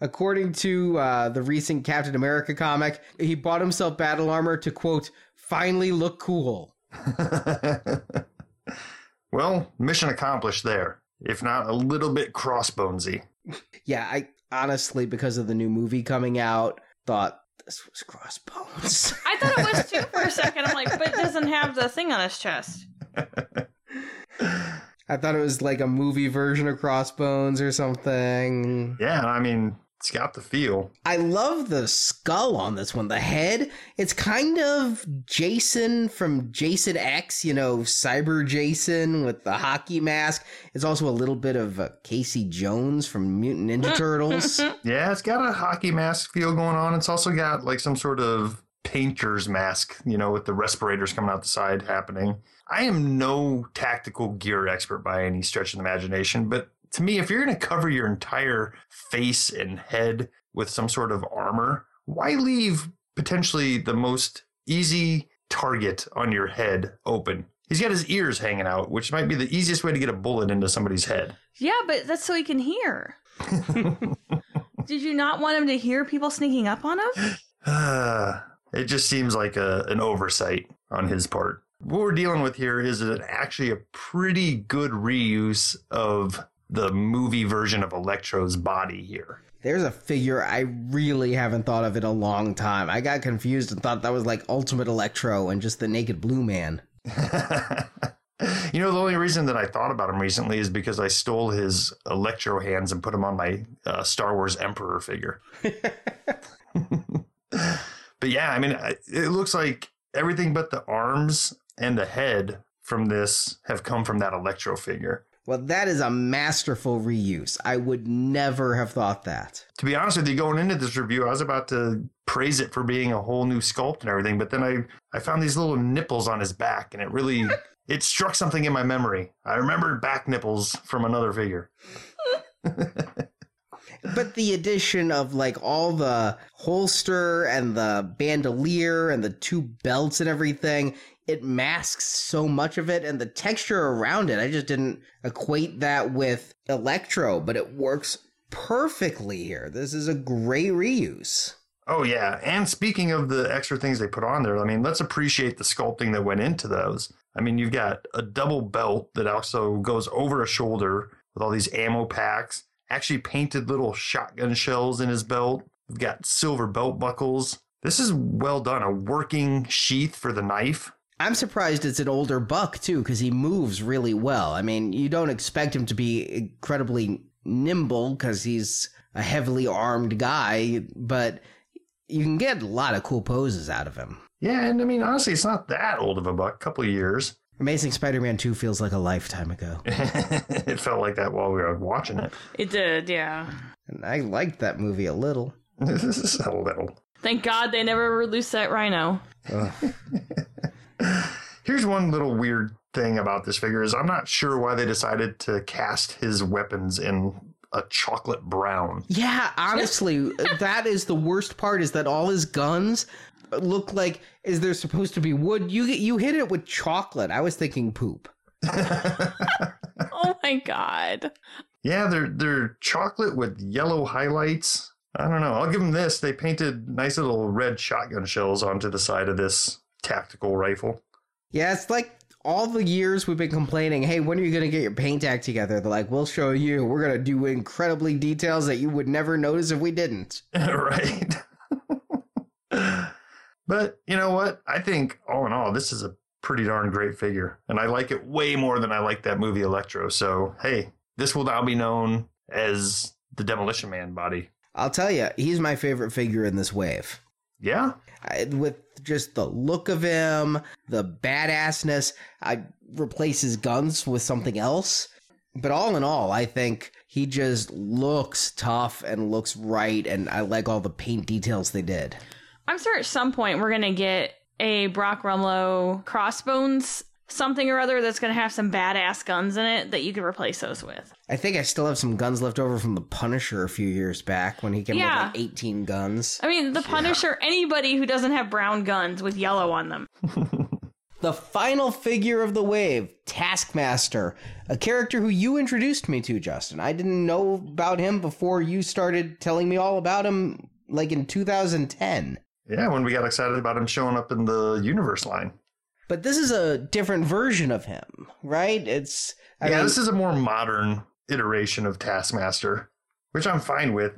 according to uh, the recent Captain America comic, he bought himself battle armor to, quote, finally look cool. well, Well, mission accomplished there. If not a little bit crossbonesy. Yeah, I honestly, because of the new movie coming out, thought this was Crossbones. I thought it was too for a second. I'm like, but it doesn't have the thing on his chest. I thought it was like a movie version of Crossbones or something. Yeah, I mean, it's got the feel. I love the skull on this one. The head, it's kind of Jason from Jason X, you know, Cyber Jason with the hockey mask. It's also a little bit of uh, Casey Jones from Mutant Ninja Turtles. Yeah, it's got a hockey mask feel going on. It's also got like some sort of painter's mask, you know, with the respirators coming out the side happening. I am no tactical gear expert by any stretch of the imagination, but to me, if you're going to cover your entire face and head with some sort of armor, why leave potentially the most easy target on your head open? He's got his ears hanging out, which might be the easiest way to get a bullet into somebody's head. Yeah, but that's so he can hear. Did you not want him to hear people sneaking up on him? Uh, it just seems like a, an oversight on his part. What we're dealing with here is an, actually a pretty good reuse of the movie version of Electro's body here. There's a figure I really haven't thought of in a long time. I got confused and thought that was like Ultimate Electro and just the Naked Blue Man. you know, the only reason that I thought about him recently is because I stole his Electro hands and put them on my uh, Star Wars Emperor figure. but yeah, I mean, it looks like everything but the arms and the head from this have come from that Electro figure. Well, that is a masterful reuse. I would never have thought that. To be honest with you, going into this review, I was about to praise it for being a whole new sculpt and everything, but then I, I found these little nipples on his back and it really it struck something in my memory. I remembered back nipples from another figure. but the addition of like all the holster and the bandolier and the two belts and everything it masks so much of it and the texture around it i just didn't equate that with electro but it works perfectly here. This is a great reuse. Oh yeah. And speaking of the extra things they put on there i mean let's appreciate the sculpting that went into those. I mean you've got a double belt that also goes over a shoulder with all these ammo packs actually painted little shotgun shells in his belt. We've got silver belt buckles. This is well done. A working sheath for the knife. I'm surprised it's an older buck too, because he moves really well. I mean, you don't expect him to be incredibly nimble because he's a heavily armed guy, but you can get a lot of cool poses out of him. Yeah, and I mean, honestly, it's not that old of a buck, a couple of years. Amazing Spider-Man 2 feels like a lifetime ago. it felt like that while we were watching it. It did, yeah. And I liked that movie a little. a little. Thank God they never released that Rhino. Here's one little weird thing about this figure is I'm not sure why they decided to cast his weapons in a chocolate brown. Yeah, honestly, that is the worst part is that all his guns look like is there supposed to be wood? You you hit it with chocolate. I was thinking poop. oh my god. Yeah, they're they're chocolate with yellow highlights. I don't know. I'll give them this. They painted nice little red shotgun shells onto the side of this tactical rifle. Yeah, it's like all the years we've been complaining, hey, when are you going to get your paint act together? They're like, we'll show you. We're going to do incredibly details that you would never notice if we didn't. right. But you know what? I think all in all, this is a pretty darn great figure. And I like it way more than I like that movie Electro. So, hey, this will now be known as the Demolition Man body. I'll tell you, he's my favorite figure in this wave. Yeah. I, with just the look of him, the badassness, I replace his guns with something else. But all in all, I think he just looks tough and looks right. And I like all the paint details they did. I'm sure at some point we're gonna get a Brock Rumlow crossbones something or other that's gonna have some badass guns in it that you can replace those with. I think I still have some guns left over from the Punisher a few years back when he came yeah. with like 18 guns. I mean, the Punisher, yeah. anybody who doesn't have brown guns with yellow on them. the final figure of the wave, Taskmaster, a character who you introduced me to, Justin. I didn't know about him before you started telling me all about him, like in 2010. Yeah, when we got excited about him showing up in the universe line. But this is a different version of him, right? It's I yeah, mean, this is a more modern iteration of Taskmaster, which I'm fine with.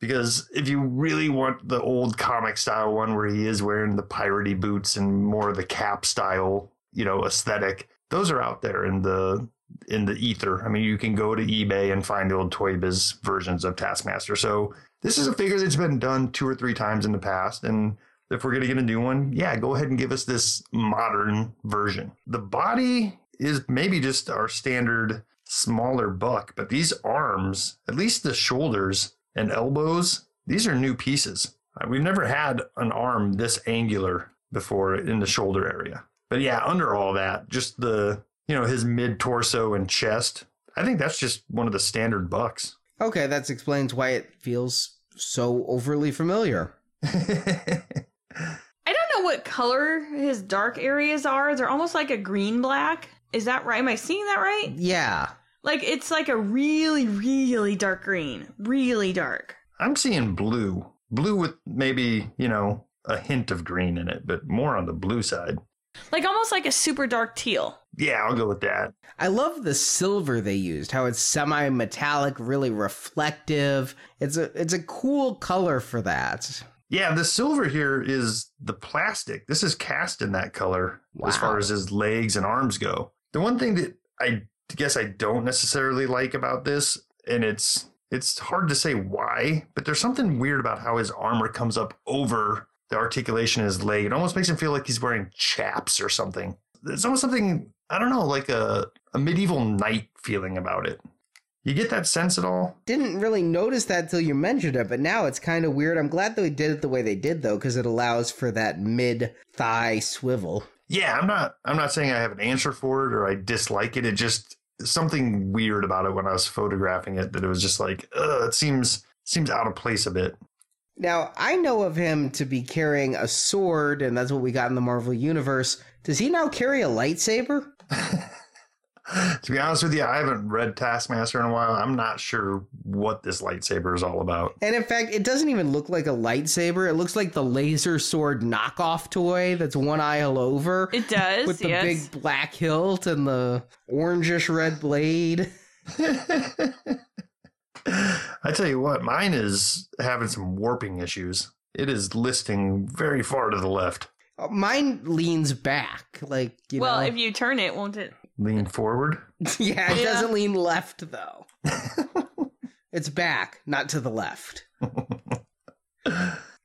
Because if you really want the old comic style one where he is wearing the piratey boots and more of the cap style, you know, aesthetic, those are out there in the in the ether. I mean, you can go to eBay and find the old Toy Biz versions of Taskmaster. So this is a figure that's been done two or three times in the past, and if we're going to get a new one, yeah, go ahead and give us this modern version. The body is maybe just our standard smaller buck, but these arms, at least the shoulders and elbows, these are new pieces. Uh, We've never had an arm this angular before in the shoulder area. But yeah, under all that, just the, you know, his mid torso and chest, I think that's just one of the standard bucks. Okay. That explains why it feels so overly familiar. I don't know what color his dark areas are. They're almost like a green black. Is that right? Am I seeing that right? Yeah, Like it's like a really, really dark green. Really dark. I'm seeing blue. Blue with maybe, you know, a hint of green in it, but more on the blue side. Like almost like a super dark teal. Yeah, I'll go with that. I love the silver they used. How it's semi-metallic, really reflective. It's a it's a cool color for that. Yeah, the silver here is the plastic. This is cast in that color as far as his legs and arms go. The one thing that I guess I don't necessarily like about this, and it's it's hard to say why, but there's something weird about how his armor comes up over the articulation his leg. It almost makes him feel like he's wearing chaps or something. There's almost something I don't know, like a, a medieval knight feeling about it. You get that sense at all? Didn't really notice that till you mentioned it, but now it's kind of weird. I'm glad that they did it the way they did though, because it allows for that mid thigh swivel. yeah i'm not i'm not saying i have an answer for it or i dislike it it just something weird about it when i was photographing it that it was just like Ugh, it seems seems out of place a bit Now, I know of him to be carrying a sword, and that's what we got in the Marvel Universe. Does he now carry a lightsaber? to be honest with you i haven't read taskmaster in a while i'm not sure what this lightsaber is all about And in fact, it doesn't even look like a lightsaber. It looks like the laser sword knockoff toy that's one aisle over. It does. with the yes. big black hilt and the orangish red blade. i tell you what mine is having some warping issues it is listing very far to the left Uh, Mine leans back, like you well, know. if you turn it, won't it? lean forward yeah, it Yeah. doesn't lean left though. it's back, not to the left.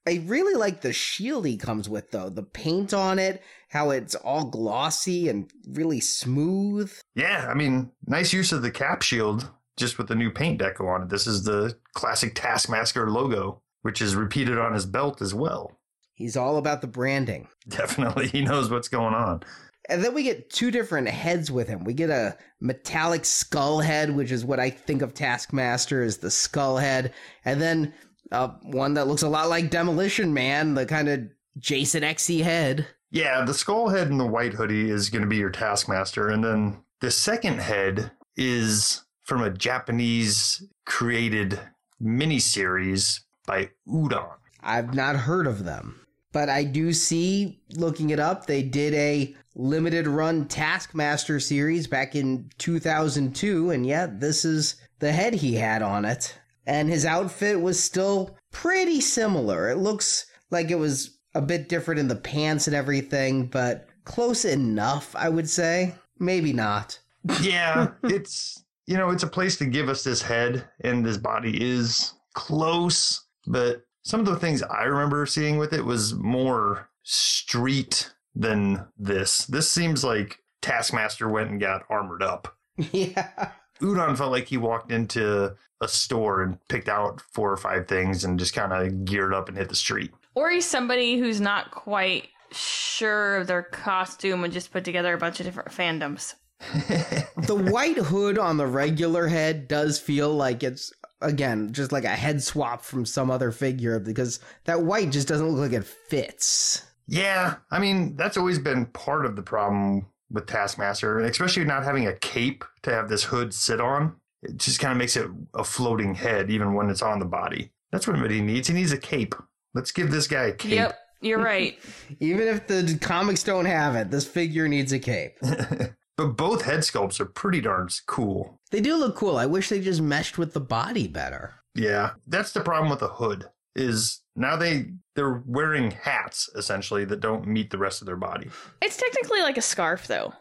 I really like the shield he comes with though. The paint on it, how it's all glossy and really smooth. Yeah, I mean, nice use of the cap shield just with the new paint deco on it. This is the classic Taskmaster logo, which is repeated on his belt as well. He's all about the branding. Definitely, he knows what's going on. And then we get two different heads with him. We get a metallic skull head, which is what I think of Taskmaster as the skull head, and then uh, one that looks a lot like Demolition Man, the kind of Jason X head. Yeah, the skull head and the white hoodie is going to be your Taskmaster. And then the second head is from a Japanese created miniseries by Udon. I've not heard of them. But I do see, looking it up, they did a limited run Taskmaster series back in 2002, and yeah, this is the head he had on it. And his outfit was still pretty similar. It looks like it was a bit different in the pants and everything, but close enough, I would say. Maybe not. yeah, it's you know, it's a place to give us this head and this body is close, but some of the things I remember seeing with it was more street than this. This seems like Taskmaster went and got armored up. yeah. Udon felt like he walked into a store and picked out four or five things and just kind of geared up and hit the street. Or he's somebody who's not quite sure of their costume and just put together a bunch of different fandoms. The white hood on the regular head does feel like it's again just like a head swap from some other figure because that white just doesn't look like it fits. Yeah, I mean, that's always been part of the problem with Taskmaster, and especially not having a cape to have this hood sit on. It just kind of makes it a floating head, even when it's on the body. That's what he needs. He needs a cape. Let's give this guy a cape. Yep. You're right. Even if the comics don't have it, this figure needs a cape. But both head sculpts are pretty darn cool. they do look cool. I wish they just meshed with the body better. Yeah, that's the problem with the hood. Is now they they're wearing hats essentially that don't meet the rest of their body. it's technically like a scarf, though.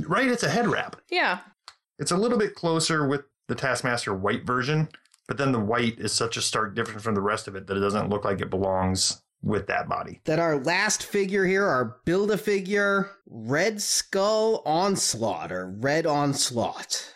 Right, it's a head wrap. Yeah. It's a little bit closer with the Taskmaster white version, but then the white is such a stark difference from the rest of it that it doesn't look like it belongs with that body. Then our last figure here, our build a figure, Red Skull Onslaught or Red Onslaught.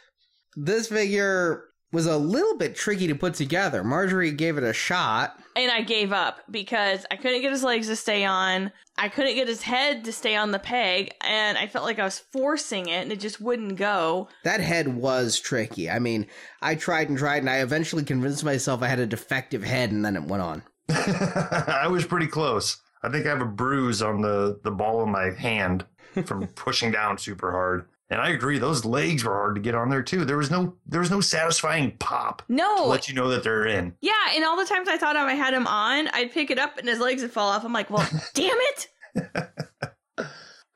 This figure was a little bit tricky to put together. Marjorie gave it a shot. And I gave up because I couldn't get his legs to stay on. I couldn't get his head to stay on the peg. And I felt like I was forcing it and it just wouldn't go. That head was tricky. I mean, I tried and tried, and I eventually convinced myself I had a defective head, and then it went on. I was pretty close. I think I have a bruise on the, the ball of my hand from pushing down super hard. And I agree, those legs were hard to get on there too. There was no there was no satisfying pop to No. let you know that they're in. Yeah. And all the times I thought I had him on, I'd pick it up and his legs would fall off. I'm like, well, damn it.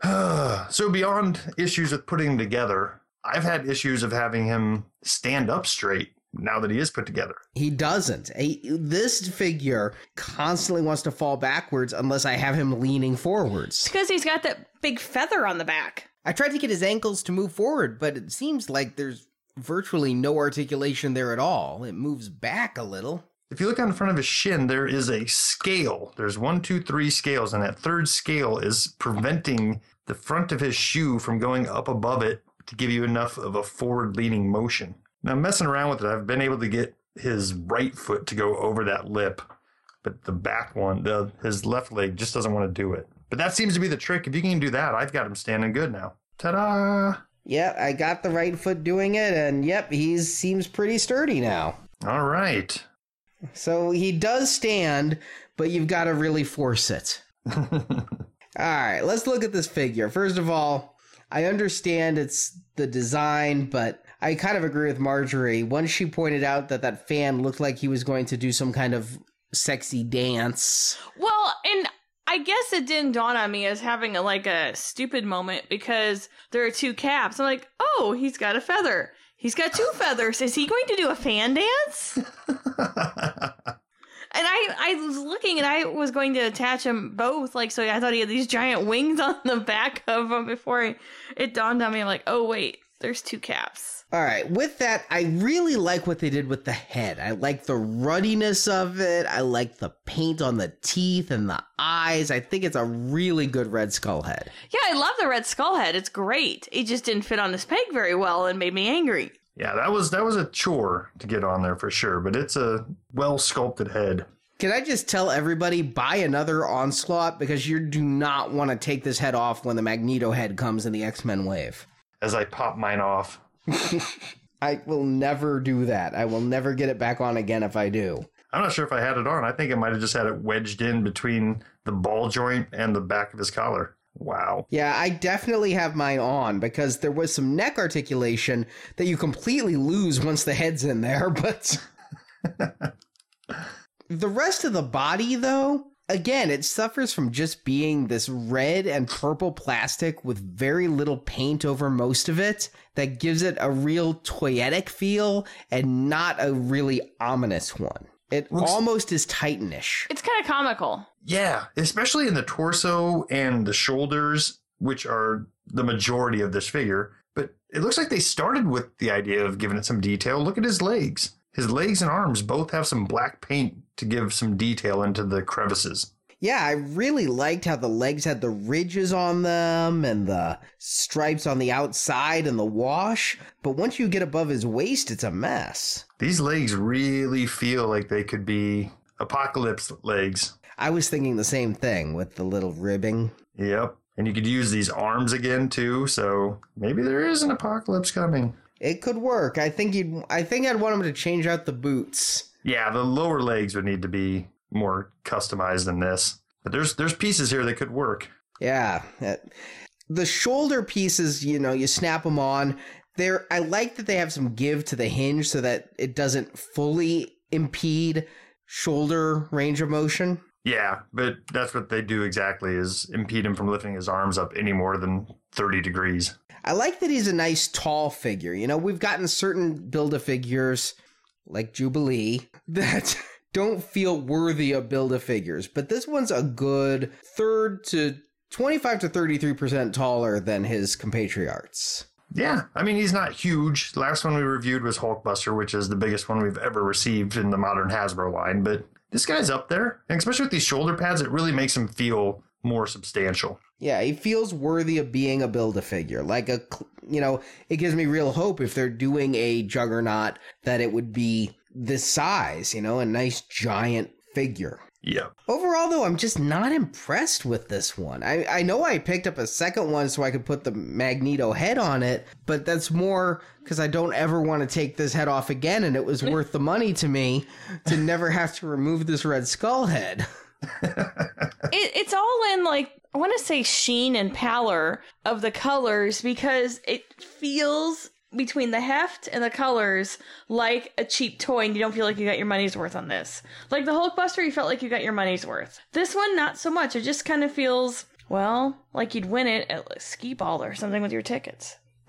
so beyond issues with putting him together, I've had issues of having him stand up straight now that he is put together. He doesn't. A, this figure constantly wants to fall backwards unless I have him leaning forwards. It's because he's got that big feather on the back. I tried to get his ankles to move forward, but it seems like there's virtually no articulation there at all. It moves back a little. If you look on the front of his shin, there is a scale. There's one, two, three scales, and that third scale is preventing the front of his shoe from going up above it to give you enough of a forward leaning motion. Now, messing around with it, I've been able to get his right foot to go over that lip, but the back one, the, his left leg just doesn't want to do it. But that seems to be the trick. If you can do that, I've got him standing good now. Ta da! Yep, I got the right foot doing it, and yep, he seems pretty sturdy now. All right. So he does stand, but you've got to really force it. all right, let's look at this figure. First of all, I understand it's the design, but I kind of agree with Marjorie. Once she pointed out that that fan looked like he was going to do some kind of sexy dance. Well, and I guess it didn't dawn on me as having a, like a stupid moment because there are two caps. I'm like, oh, he's got a feather. He's got two feathers. Is he going to do a fan dance? And I, I was looking and I was going to attach them both, like, so I thought he had these giant wings on the back of him before it dawned on me. I'm like, oh, wait, there's two caps. All right, with that, I really like what they did with the head. I like the ruddiness of it. I like the paint on the teeth and the eyes. I think it's a really good Red Skull head. Yeah, I love the red skull head. It's great. It just didn't fit on this peg very well and made me angry. Yeah, that was that was a chore to get on there for sure, but it's a well sculpted head. Can I just tell everybody buy another onslaught because you do not want to take this head off when the Magneto head comes in the X Men wave. As I pop mine off. I will never do that. I will never get it back on again if I do. I'm not sure if I had it on. I think I might have just had it wedged in between the ball joint and the back of his collar. Wow. Yeah, I definitely have mine on because there was some neck articulation that you completely lose once the head's in there, but the rest of the body though, again, it suffers from just being this red and purple plastic with very little paint over most of it that gives it a real toyetic feel and not a really ominous one. It Looks- almost is Titanish. It's kind of comical. Yeah, especially in the torso and the shoulders, which are the majority of this figure. But it looks like they started with the idea of giving it some detail. Look at his legs. His legs and arms both have some black paint to give some detail into the crevices. Yeah, I really liked how the legs had the ridges on them and the stripes on the outside and the wash. But once you get above his waist, it's a mess. These legs really feel like they could be apocalypse legs. I was thinking the same thing with the little ribbing. Yep. And you could use these arms again too, so maybe there is an apocalypse coming. It could work. I think you'd. I think I'd want him to change out the boots. Yeah, the lower legs would need to be more customized than this. But there's there's pieces here that could work. Yeah, the shoulder pieces. You know, you snap them on. There, I like that they have some give to the hinge so that it doesn't fully impede shoulder range of motion. Yeah, but that's what they do exactly is impede him from lifting his arms up any more than 30 degrees. I like that he's a nice tall figure. You know, we've gotten certain build a figures like Jubilee that don't feel worthy of build a figures, but this one's a good third to 25 to 33% taller than his compatriots. Yeah, I mean, he's not huge. Last one we reviewed was Hulkbuster, which is the biggest one we've ever received in the modern Hasbro line, but this guy's up there. And especially with these shoulder pads, it really makes him feel more substantial. Yeah, he feels worthy of being a build a figure. Like a, you know, it gives me real hope if they're doing a juggernaut that it would be this size, you know, a nice giant figure. Yeah. Overall, though, I'm just not impressed with this one. I, I know I picked up a second one so I could put the Magneto head on it, but that's more because I don't ever want to take this head off again, and it was worth the money to me to never have to remove this Red Skull head. it, it's all in like I want to say sheen and pallor of the colors because it feels between the heft and the colors like a cheap toy and you don't feel like you got your money's worth on this. Like the Hulkbuster, you felt like you got your money's worth. This one, not so much. It just kind of feels, well, like you'd win it at like skee ball or something with your tickets.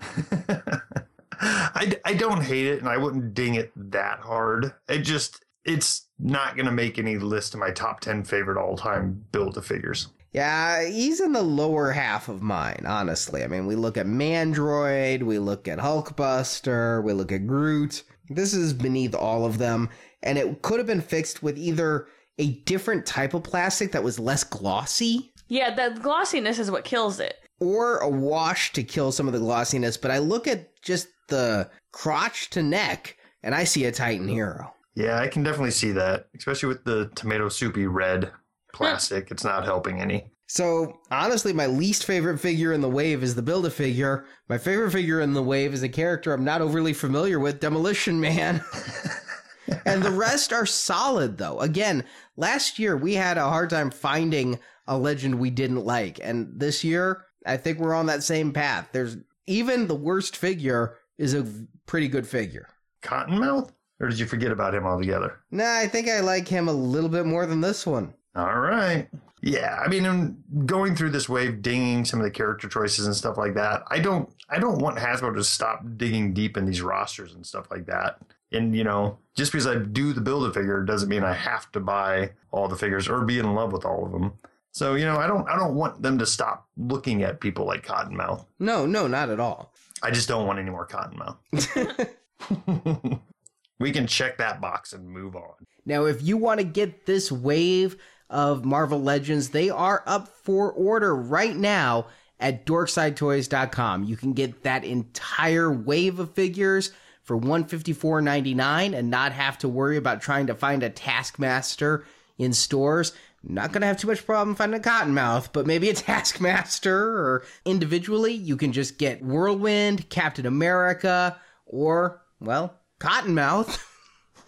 I, I don't hate it and I wouldn't ding it that hard. It just, it's not going to make any list of my top 10 favorite all time build a figures. Yeah, he's in the lower half of mine, honestly. I mean, we look at Mandroid, we look at Hulkbuster, we look at Groot. This is beneath all of them, and it could have been fixed with either a different type of plastic that was less glossy. Yeah, the glossiness is what kills it. Or a wash to kill some of the glossiness, but I look at just the crotch to neck, and I see a Titan hero. Yeah, I can definitely see that, especially with the tomato soupy red hmm. plastic. it's not helping any. So honestly, my least favorite figure in the wave is the Build a Figure. My favorite figure in the wave is a character I'm not overly familiar with, Demolition Man. and the rest are solid though. Again, last year we had a hard time finding a legend we didn't like, and this year I think we're on that same path. There's even the worst figure is a pretty good figure. Cottonmouth? Or did you forget about him altogether? Nah, I think I like him a little bit more than this one. All right. Yeah, I mean, going through this wave, dinging some of the character choices and stuff like that. I don't, I don't want Hasbro to stop digging deep in these rosters and stuff like that. And you know, just because I do the build a figure doesn't mean I have to buy all the figures or be in love with all of them. So you know, I don't, I don't want them to stop looking at people like Cottonmouth. No, no, not at all. I just don't want any more Cottonmouth. we can check that box and move on. Now, if you want to get this wave of Marvel Legends. They are up for order right now at dorksidetoys.com. You can get that entire wave of figures for $154.99 and not have to worry about trying to find a Taskmaster in stores. Not going to have too much problem finding a Cottonmouth, but maybe a Taskmaster or individually, you can just get Whirlwind, Captain America, or, well, Cottonmouth.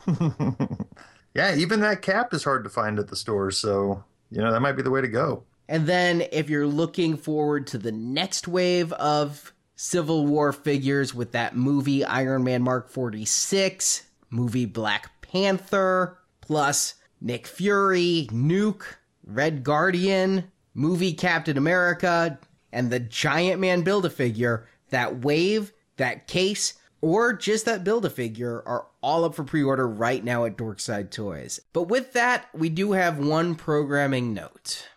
Yeah, even that cap is hard to find at the stores, so you know that might be the way to go. And then if you're looking forward to the next wave of Civil War figures with that movie Iron Man Mark 46, movie Black Panther, plus Nick Fury, Nuke, Red Guardian, movie Captain America, and the Giant Man Build a Figure, that wave, that case, or just that build a figure are all up for pre order right now at Dorkside Toys. But with that, we do have one programming note.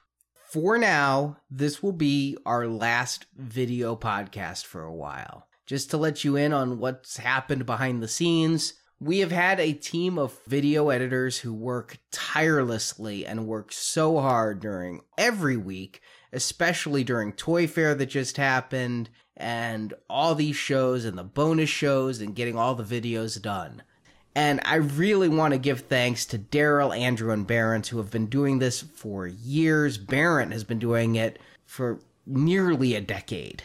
For now, this will be our last video podcast for a while. Just to let you in on what's happened behind the scenes, we have had a team of video editors who work tirelessly and work so hard during every week, especially during Toy Fair that just happened, and all these shows and the bonus shows and getting all the videos done. And I really want to give thanks to Daryl, Andrew, and Barrett who have been doing this for years. Barrett has been doing it for nearly a decade.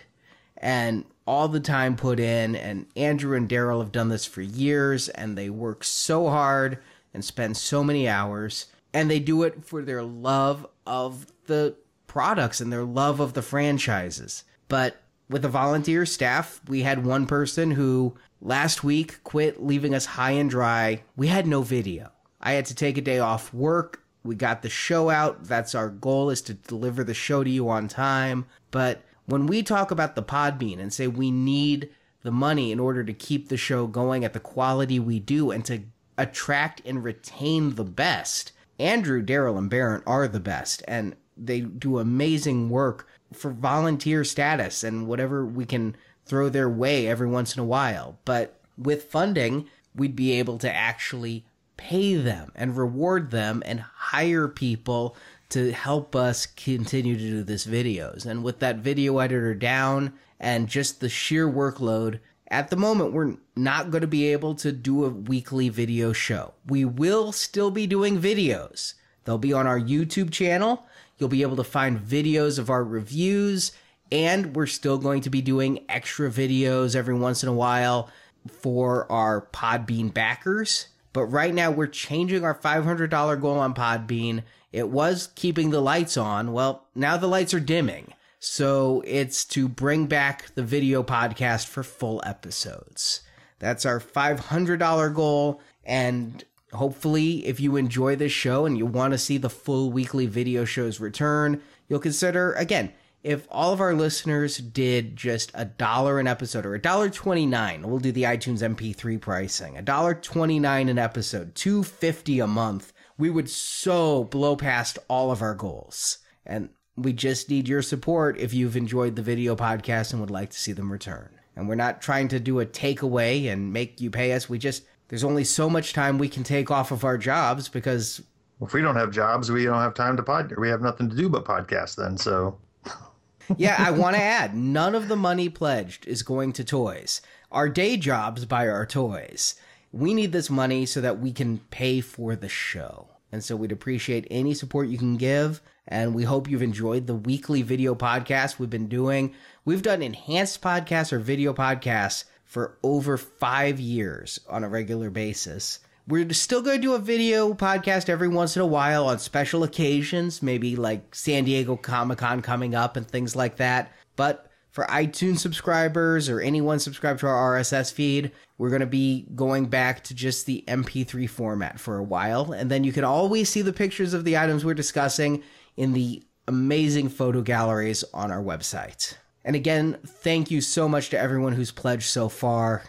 And all the time put in, and Andrew and Daryl have done this for years, and they work so hard and spend so many hours, and they do it for their love of the products and their love of the franchises. But with the volunteer staff, we had one person who last week quit, leaving us high and dry. We had no video. I had to take a day off work we got the show out. That's our goal is to deliver the show to you on time. But when we talk about the Podbean and say we need the money in order to keep the show going at the quality we do and to attract and retain the best, Andrew, Daryl, and Barrett are the best. And they do amazing work for volunteer status and whatever we can throw their way every once in a while. But with funding, we'd be able to actually pay them and reward them and hire people to help us continue to do this videos. And with that video editor down and just the sheer workload, at the moment we're not going to be able to do a weekly video show. We will still be doing videos. They'll be on our YouTube channel. You'll be able to find videos of our reviews and we're still going to be doing extra videos every once in a while for our Podbean backers. But right now we're changing our $500 goal on Podbean. It was keeping the lights on. Well, now the lights are dimming. So it's to bring back the video podcast for full episodes. That's our $500 goal. And hopefully, if you enjoy this show and you want to see the full weekly video shows return, you'll consider, again, if all of our listeners did just a dollar an episode or a dollar 29 we'll do the itunes mp3 pricing a dollar 29 an episode 250 a month we would so blow past all of our goals. And we just need your support if you've enjoyed the video podcast and would like to see them return. And we're not trying to do a takeaway and make you pay us we just there's only so much time we can take off of our jobs because if we don't have jobs we don't have time to pod we have nothing to do but podcast then so yeah, I want to add none of the money pledged is going to toys. Our day jobs buy our toys. We need this money so that we can pay for the show. And so we'd appreciate any support you can give. And we hope you've enjoyed the weekly video podcast we've been doing. We've done enhanced podcasts or video podcasts for over five years on a regular basis. We're still going to do a video podcast every once in a while on special occasions, maybe like San Diego Comic Con coming up and things like that. But for iTunes subscribers or anyone subscribed to our RSS feed, we're going to be going back to just the MP3 format for a while. And then you can always see the pictures of the items we're discussing in the amazing photo galleries on our website. And again, thank you so much to everyone who's pledged so far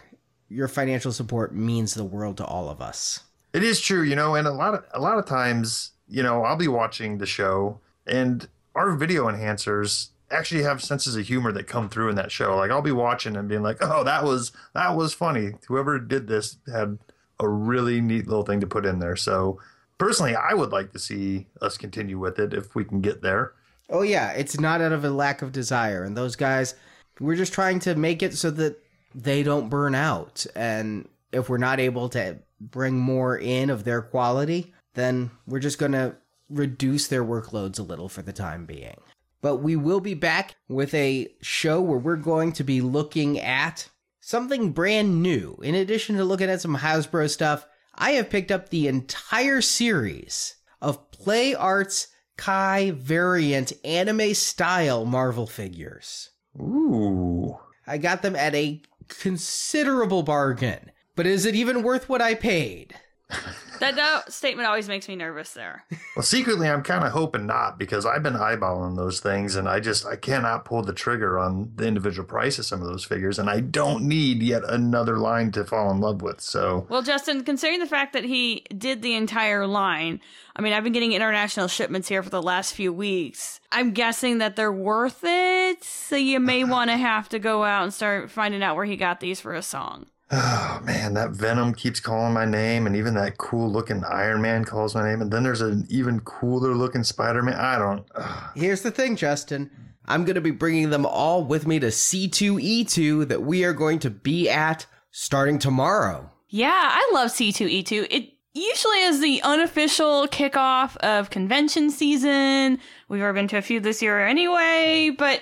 your financial support means the world to all of us. It is true, you know, and a lot of a lot of times, you know, I'll be watching the show and our video enhancers actually have senses of humor that come through in that show. Like I'll be watching and being like, "Oh, that was that was funny. Whoever did this had a really neat little thing to put in there." So, personally, I would like to see us continue with it if we can get there. Oh yeah, it's not out of a lack of desire. And those guys, we're just trying to make it so that they don't burn out. And if we're not able to bring more in of their quality, then we're just going to reduce their workloads a little for the time being. But we will be back with a show where we're going to be looking at something brand new. In addition to looking at some Hasbro stuff, I have picked up the entire series of Play Arts Kai variant anime style Marvel figures. Ooh. I got them at a considerable bargain. But is it even worth what I paid? That, that statement always makes me nervous there. Well, secretly, I'm kind of hoping not because I've been eyeballing those things and I just I cannot pull the trigger on the individual price of some of those figures, and I don't need yet another line to fall in love with. So, Well, Justin, considering the fact that he did the entire line, I mean, I've been getting international shipments here for the last few weeks. I'm guessing that they're worth it, so you may want to have to go out and start finding out where he got these for a song. Oh man, that Venom keeps calling my name, and even that cool looking Iron Man calls my name, and then there's an even cooler looking Spider Man. I don't. ugh. Here's the thing, Justin. I'm going to be bringing them all with me to C2E2 that we are going to be at starting tomorrow. Yeah, I love C2E2. It usually is the unofficial kickoff of convention season. We've already been to a few this year anyway, but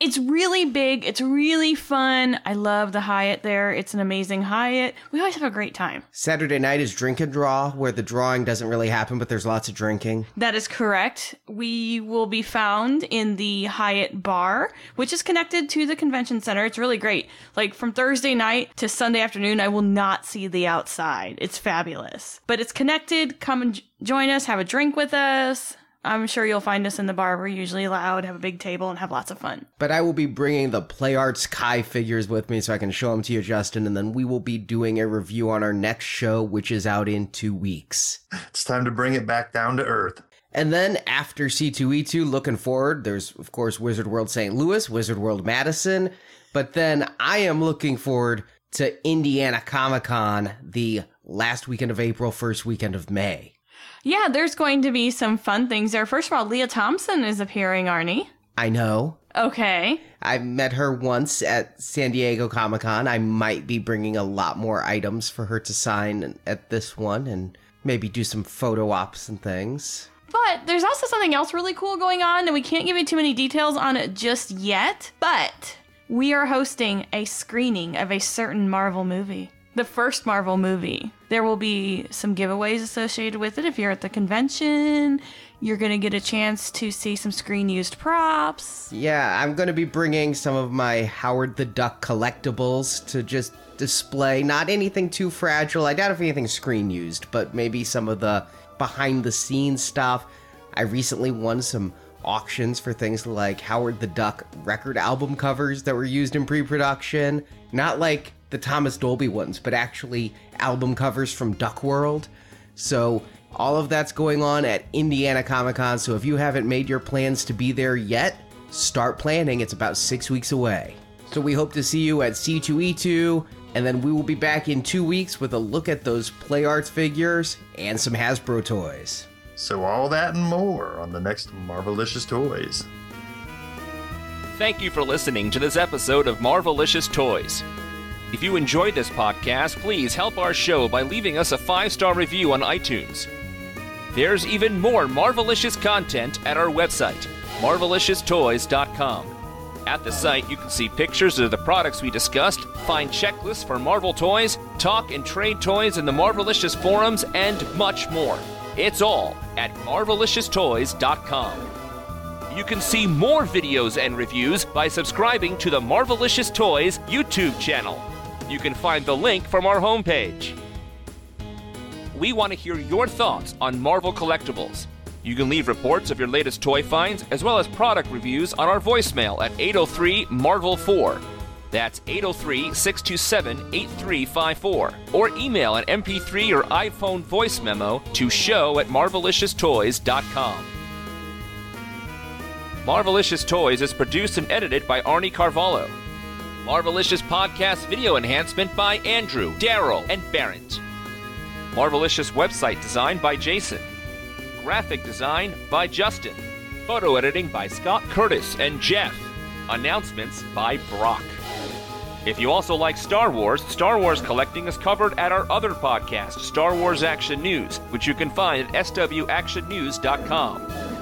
It's really big. It's really fun. I love the Hyatt there. It's an amazing Hyatt. We always have a great time. Saturday night is drink and draw, where the drawing doesn't really happen, but there's lots of drinking. That is correct. We will be found in the Hyatt bar, which is connected to the convention center. It's really great. Like from Thursday night to Sunday afternoon, I will not see the outside. It's fabulous. But it's connected. Come and j- join us, have a drink with us. I'm sure you'll find us in the bar. We're usually loud, have a big table, and have lots of fun. But I will be bringing the Play Arts Kai figures with me so I can show them to you, Justin, and then we will be doing a review on our next show, which is out in two weeks. It's time to bring it back down to earth. And then after C2E2, looking forward, there's, of course, Wizard World St. Louis, Wizard World Madison. But then I am looking forward to Indiana Comic Con the last weekend of April, first weekend of May. Yeah, there's going to be some fun things there. First of all, Lea Thompson is appearing, Arnie. I know. Okay. I've met her once at San Diego Comic Con. I might be bringing a lot more items for her to sign at this one and maybe do some photo ops and things. But there's also something else really cool going on, and we can't give you too many details on it just yet. But we are hosting a screening of a certain Marvel movie. The first Marvel movie. There will be some giveaways associated with it. If you're at the convention, you're going to get a chance to see some screen used props. Yeah, I'm going to be bringing some of my Howard the Duck collectibles to just display. Not anything too fragile. I doubt if anything's screen used, but maybe some of the behind the scenes stuff. I recently won some auctions for things like Howard the Duck record album covers that were used in pre production. Not like the Thomas Dolby ones, but actually album covers from Duck World. So all of that's going on at Indiana Comic Con. So if you haven't made your plans to be there yet, start planning. It's about six weeks away. So we hope to see you at C2E2, and then we will be back in two weeks with a look at those Play Arts figures and some Hasbro toys. So all that and more on the next Marvelicious Toys. Thank you for listening to this episode of Marvelicious Toys. If you enjoyed this podcast, please help our show by leaving us a five star review on iTunes. There's even more Marvelicious content at our website, marvelicioustoys.com. At the site, you can see pictures of the products we discussed, find checklists for Marvel toys, talk and trade toys in the Marvelicious forums, and much more. It's all at marvelicioustoys.com. You can see more videos and reviews by subscribing to the Marvelicious Toys YouTube channel. You can find the link from our homepage. We want to hear your thoughts on Marvel collectibles. You can leave reports of your latest toy finds as well as product reviews on our voicemail at 803 Marvel 4. That's 803 627 8354. Or email an MP3 or iPhone voice memo to show at marvelicioustoys.com. Marvelicious Toys is produced and edited by Arnie Carvalho. Marvelicious Podcast video enhancement by Andrew, Daryl, and Barrett. Marvelicious website design by Jason. Graphic design by Justin. Photo editing by Scott Curtis and Jeff. Announcements by Brock. If you also like Star Wars, Star Wars collecting is covered at our other podcast, Star Wars Action News, which you can find at swactionnews.com.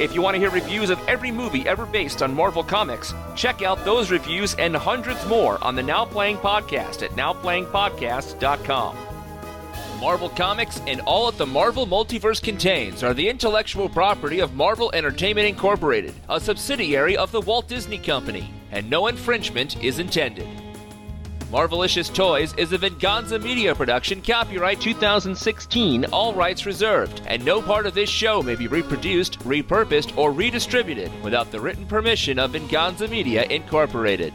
If you want to hear reviews of every movie ever based on Marvel Comics, check out those reviews and hundreds more on the Now Playing Podcast at nowplayingpodcast.com. Marvel Comics and all that the Marvel Multiverse contains are the intellectual property of Marvel Entertainment Incorporated, a subsidiary of the Walt Disney Company, and no infringement is intended. Marvelicious Toys is a Venganza Media production, copyright 2016, all rights reserved, and no part of this show may be reproduced, repurposed, or redistributed without the written permission of Venganza Media Incorporated.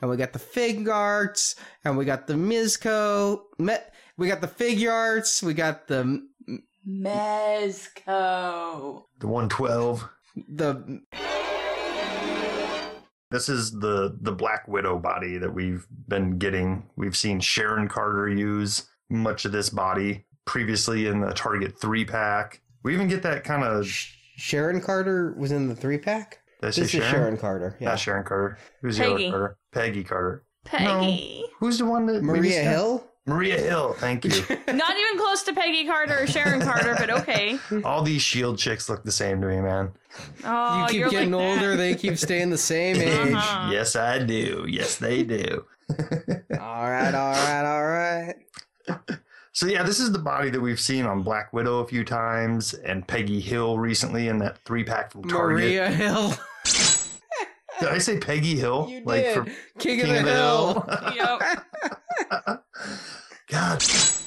And we got the Figuarts, and we got the Mezco. Me- we got the Figuarts, we got the Mezco. The 112. The This is the the Black Widow body that we've been getting. We've seen Sharon Carter use much of this body previously in the Target three pack. We even get that kind of. Sharon Carter was in the three pack. Did I say This is Sharon? Sharon Carter. Yeah, Not Sharon Carter. Who's the other Carter? Peggy Carter. Peggy. Who's the one that maybe Maria Scott- Hill. Maria Hill, thank you. Not even close to Peggy Carter or Sharon Carter, but okay. All these Shield chicks look the same to me, man. Oh, you keep you're getting like that. older, they keep staying the same age. Uh-huh. Yes, I do. Yes, they do. All right, all right, all right. So yeah, this is the body that we've seen on Black Widow a few times and Peggy Hill recently in that three pack from Target. Maria Hill. Did I say Peggy Hill? You like did. from King, King of the, Hill. Yep. God,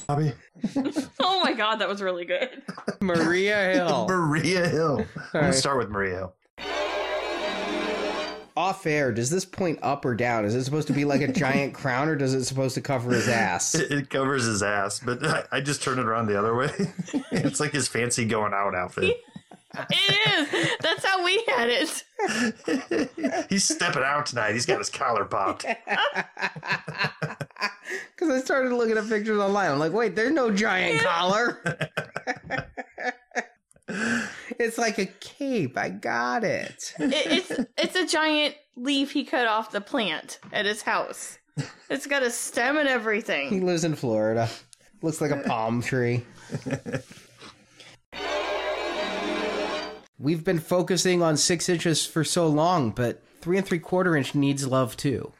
Bobby. Oh my god, that was really good. Maria Hill. Maria Hill. I'm gonna start with Maria Hill. Off air, does this point up or down? Is it supposed to be like a giant crown or does it supposed to cover his ass? It, it covers his ass, but I, I just turned it around the other way. it's like his fancy going out outfit. It is. That's how we had it. He's stepping out tonight. He's got his collar popped. Because I started looking at pictures online. I'm like, wait, there's no giant collar. it's like a cape. I got it. it. It's it's a giant leaf he cut off the plant at his house. It's got a stem and everything. He lives in Florida. Looks like a palm tree. We've been focusing on six inches for so long, but three and three quarter inch needs love too.